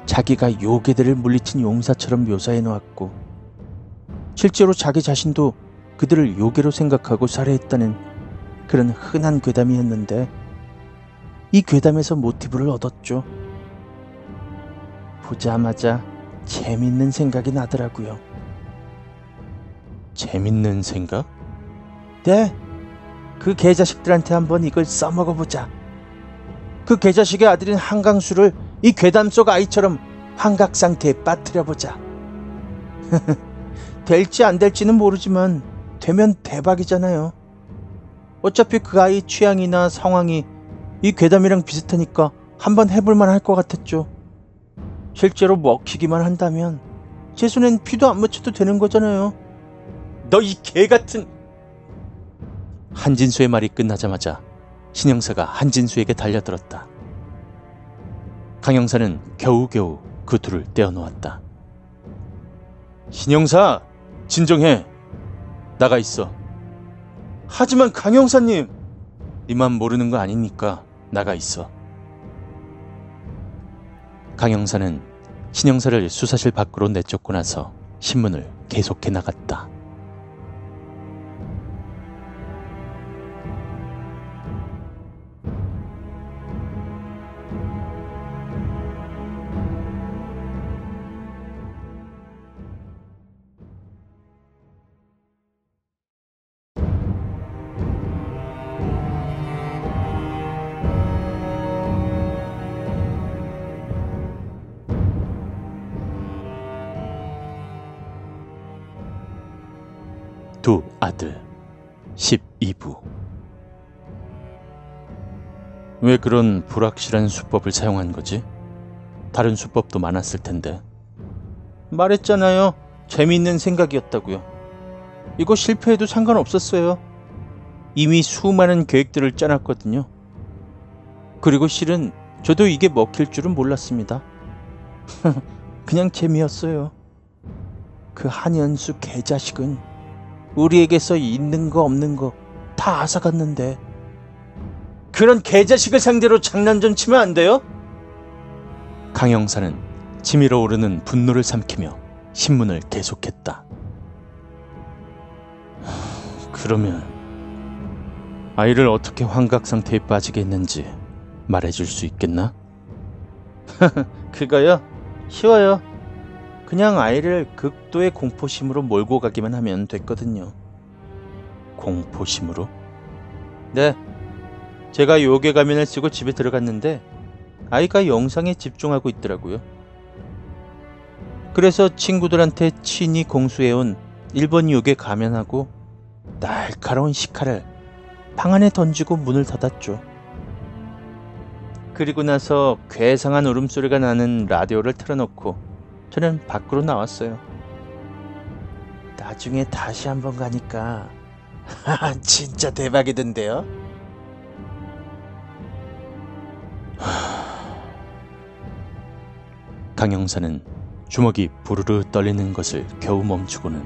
자기가 요괴들을 물리친 용사처럼 묘사해 놓았고 실제로 자기 자신도 그들을 요괴로 생각하고 살해했다는 그런 흔한 괴담이었는데 이 괴담에서 모티브를 얻었죠. 보자마자 재밌는 생각이 나더라고요. 재밌는 생각? 네, 그 개자식들한테 한번 이걸 써먹어 보자. 그 개자식의 아들인 한강수를 이 괴담 속 아이처럼 환각 상태에 빠뜨려 보자. 될지 안 될지는 모르지만 되면 대박이잖아요. 어차피 그 아이 취향이나 상황이 이 괴담이랑 비슷하니까 한번 해볼만 할 것 같았죠. 실제로 먹히기만 한다면 제 손엔 피도 안 묻혀도 되는 거잖아요. 너 이 개 같은 한진수의 말이 끝나자마자 신영사가 한진수에게 달려들었다. 강영사는 겨우겨우 그 둘을 떼어놓았다. 신영사 진정해 나가 있어. 하지만 강영사님 네만 모르는 거 아니니까 나가 있어. 강영사는 신영사를 수사실 밖으로 내쫓고 나서 신문을 계속해 나갔다. 아들 12부 왜 그런 불확실한 수법을 사용한 거지? 다른 수법도 많았을 텐데 말했잖아요. 재미있는 생각이었다고요. 이거 실패해도 상관없었어요. 이미 수많은 계획들을 짜놨거든요. 그리고 실은 저도 이게 먹힐 줄은 몰랐습니다. 그냥 재미였어요. 그 한현수 개자식은 우리에게서 있는 거 없는 거 다 앗아갔는데 그런 개자식을 상대로 장난 좀 치면 안 돼요? 강영사는 치밀어 오르는 분노를 삼키며 신문을 계속했다. 그러면 아이를 어떻게 환각 상태에 빠지게 했는지 말해줄 수 있겠나? 그거요? 쉬워요. 그냥 아이를 극도의 공포심으로 몰고 가기만 하면 됐거든요. 공포심으로? 네. 제가 요괴 가면을 쓰고 집에 들어갔는데 아이가 영상에 집중하고 있더라고요. 그래서 친구들한테 친히 공수해온 일본 요괴 가면하고 날카로운 식칼을 방 안에 던지고 문을 닫았죠. 그리고 나서 괴상한 울음소리가 나는 라디오를 틀어놓고 저는 밖으로 나왔어요. 나중에 다시 한번 가니까 진짜 대박이던데요? 강영사는 주먹이 부르르 떨리는 것을 겨우 멈추고는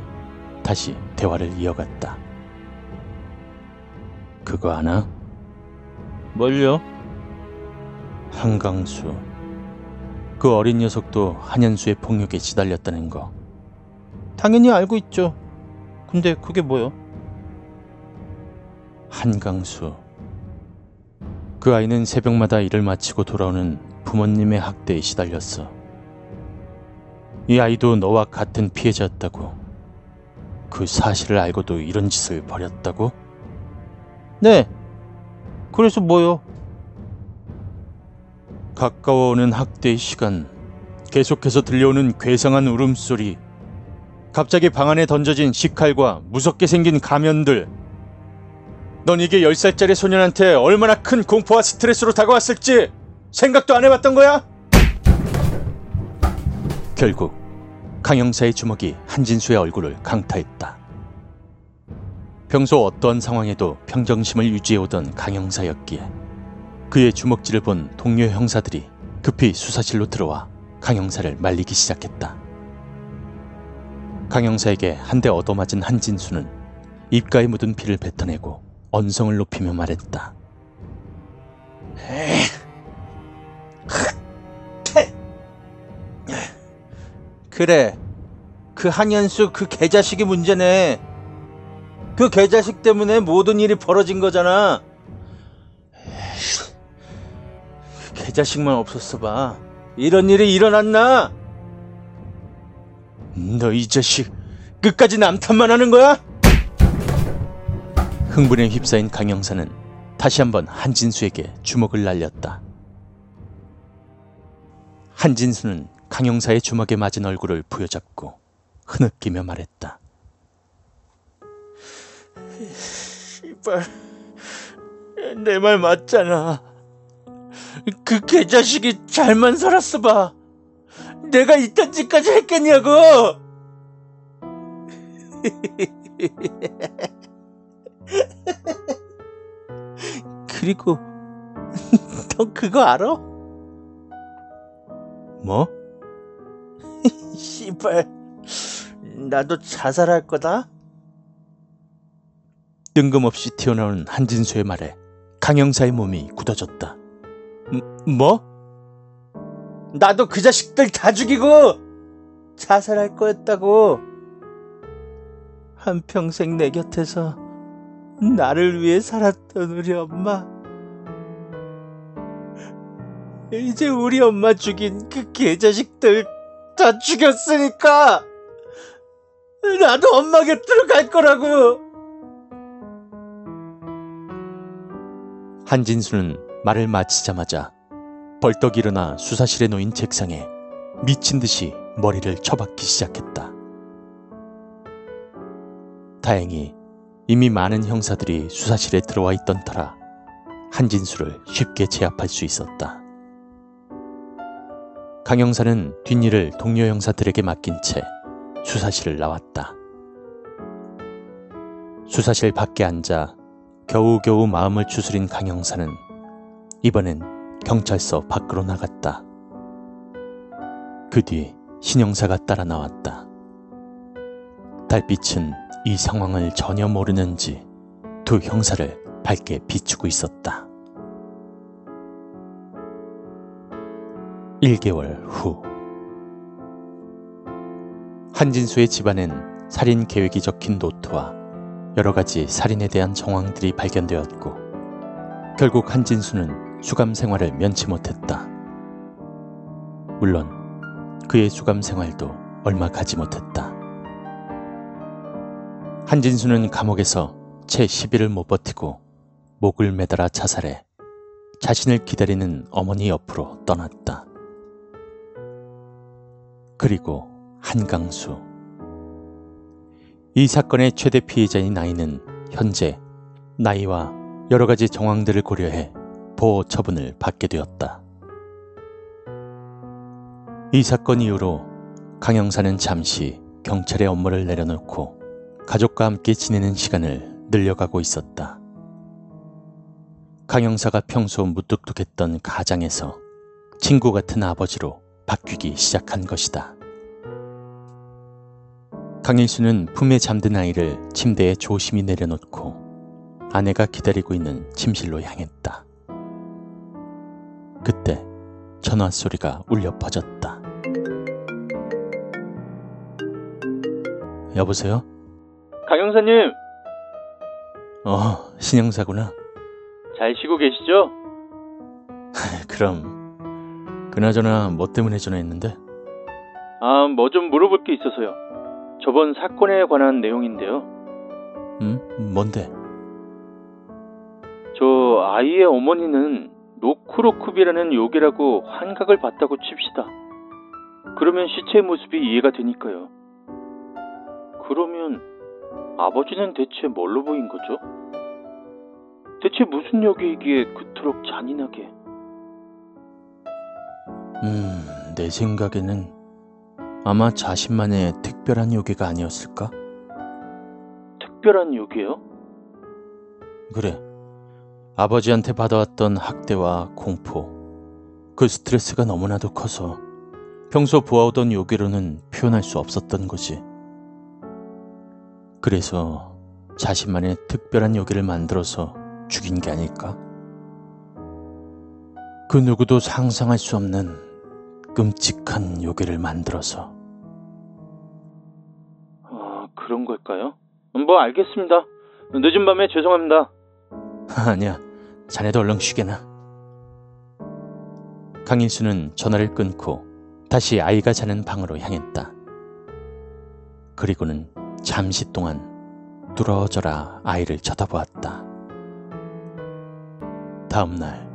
다시 대화를 이어갔다. 그거 아나? 뭘요? 한강수. 그 어린 녀석도 한현수의 폭력에 시달렸다는 거. 당연히 알고 있죠. 근데 그게 뭐요? 한강수. 그 아이는 새벽마다 일을 마치고 돌아오는 부모님의 학대에 시달렸어. 이 아이도 너와 같은 피해자였다고. 그 사실을 알고도 이런 짓을 벌였다고? 네. 그래서 뭐요? 가까워오는 학대의 시간, 계속해서 들려오는 괴상한 울음소리, 갑자기 방 안에 던져진 식칼과 무섭게 생긴 가면들. 넌 이게 10살짜리 소년한테 얼마나 큰 공포와 스트레스로 다가왔을지 생각도 안 해봤던 거야? 결국 강영사의 주먹이 한진수의 얼굴을 강타했다. 평소 어떠한 상황에도 평정심을 유지해오던 강영사였기에 그의 주먹질을 본 동료 형사들이 급히 수사실로 들어와 강영사를 말리기 시작했다. 강영사에게 한 대 얻어맞은 한진수는 입가에 묻은 피를 뱉어내고 언성을 높이며 말했다. 그래. 그 한현수 그 개자식이 문제네. 그 개자식 때문에 모든 일이 벌어진 거잖아. 그 개자식만 없었어 봐. 이런 일이 일어났나? 너 이 자식 끝까지 남탓만 하는 거야? 흥분에 휩싸인 강영사는 다시 한번 한진수에게 주먹을 날렸다. 한진수는 강영사의 주먹에 맞은 얼굴을 부여잡고 흐느끼며 말했다. 씨발. 내 말 맞잖아. 그 개자식이 잘만 살았어 봐. 내가 이딴 짓까지 했겠냐고! 그리고 너 그거 알아? 뭐? 씨발. 나도 자살할 거다. 뜬금없이 튀어나오는 한진수의 말에 강영사의 몸이 굳어졌다. 뭐? 나도 그 자식들 다 죽이고 자살할 거였다고. 한평생 내 곁에서 나를 위해 살았던 우리 엄마. 이제 우리 엄마 죽인 그 개자식들 다 죽였으니까 나도 엄마 곁으로 갈 거라고. 한진수는 말을 마치자마자 벌떡 일어나 수사실에 놓인 책상에 미친 듯이 머리를 쳐박기 시작했다. 다행히 이미 많은 형사들이 수사실에 들어와 있던 터라 한진수를 쉽게 제압할 수 있었다. 강 형사는 뒷일을 동료 형사들에게 맡긴 채 수사실을 나왔다. 수사실 밖에 앉아 겨우겨우 마음을 추스린 강 형사는 이번엔 경찰서 밖으로 나갔다. 그 뒤 신영사가 따라 나왔다. 달빛은 이 상황을 전혀 모르는지 두 형사를 밝게 비추고 있었다. 1개월 후 한진수의 집안엔 살인 계획이 적힌 노트와 여러 가지 살인에 대한 정황들이 발견되었고 결국 한진수는 수감 생활을 면치 못했다. 물론 그의 수감 생활도 얼마 가지 못했다. 한진수는 감옥에서 채 10일을 못 버티고 목을 매달아 자살해 자신을 기다리는 어머니 옆으로 떠났다. 그리고 한강수. 이 사건의 최대 피해자인 나이는 현재 나이와 여러 가지 정황들을 고려해 보호 처분을 받게 되었다. 이 사건 이후로 강 형사는 잠시 경찰의 업무를 내려놓고 가족과 함께 지내는 시간을 늘려가고 있었다. 강 형사가 평소 무뚝뚝했던 가장에서 친구 같은 아버지로 바뀌기 시작한 것이다. 강일수는 품에 잠든 아이를 침대에 조심히 내려놓고 아내가 기다리고 있는 침실로 향했다. 그때 전화 소리가 울려 퍼졌다. 여보세요? 강 형사님, 어, 신영사구나. 잘 쉬고 계시죠? 그럼 그나저나 뭐 때문에 전화했는데? 아, 뭐 좀 물어볼 게 있어서요. 저번 사건에 관한 내용인데요. 응? 뭔데? 저 아이의 어머니는 노크로쿰이라는 욕이라고 환각을 봤다고 칩시다. 그러면 시체의 모습이 이해가 되니까요. 그러면 아버지는 대체 뭘로 보인 거죠? 대체 무슨 욕이기에 그토록 잔인하게? 음, 내 생각에는 아마 자신만의 특별한 요괴가 아니었을까? 특별한 욕이요? 그래. 아버지한테 받아왔던 학대와 공포, 그 스트레스가 너무나도 커서 평소 보아오던 요괴로는 표현할 수 없었던 거지. 그래서 자신만의 특별한 요괴를 만들어서 죽인 게 아닐까? 그 누구도 상상할 수 없는 끔찍한 요괴를 만들어서. 아, 그런 걸까요? 뭐 알겠습니다. 늦은 밤에 죄송합니다. 아니야, 자네도 얼른 쉬게나. 강인수는 전화를 끊고 다시 아이가 자는 방으로 향했다. 그리고는 잠시 동안 뚫어져라 아이를 쳐다보았다. 다음 날,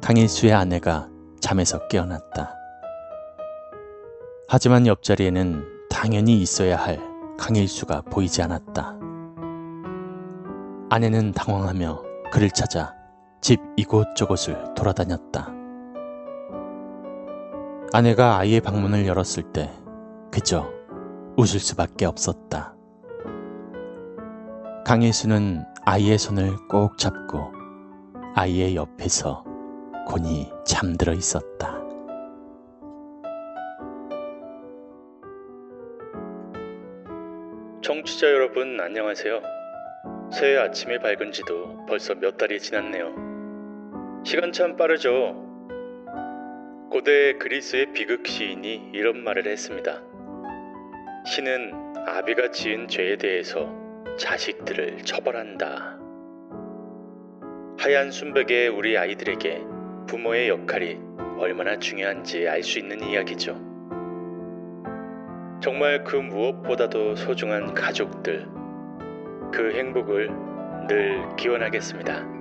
강인수의 아내가 잠에서 깨어났다. 하지만 옆자리에는 당연히 있어야 할 강일수가 보이지 않았다. 아내는 당황하며 그를 찾아 집 이곳저곳을 돌아다녔다. 아내가 아이의 방문을 열었을 때 그저 웃을 수밖에 없었다. 강일수는 아이의 손을 꼭 잡고 아이의 옆에서 곤히 잠들어 있었다. 청취자 여러분 안녕하세요. 새해 아침이 밝은 지도 벌써 몇 달이 지났네요. 시간 참 빠르죠. 고대 그리스의 비극 시인이 이런 말을 했습니다. 신은 아비가 지은 죄에 대해서 자식들을 처벌한다. 하얀 순백의 우리 아이들에게 부모의 역할이 얼마나 중요한지 알 수 있는 이야기죠. 정말 그 무엇보다도 소중한 가족들, 그 행복을 늘 기원하겠습니다.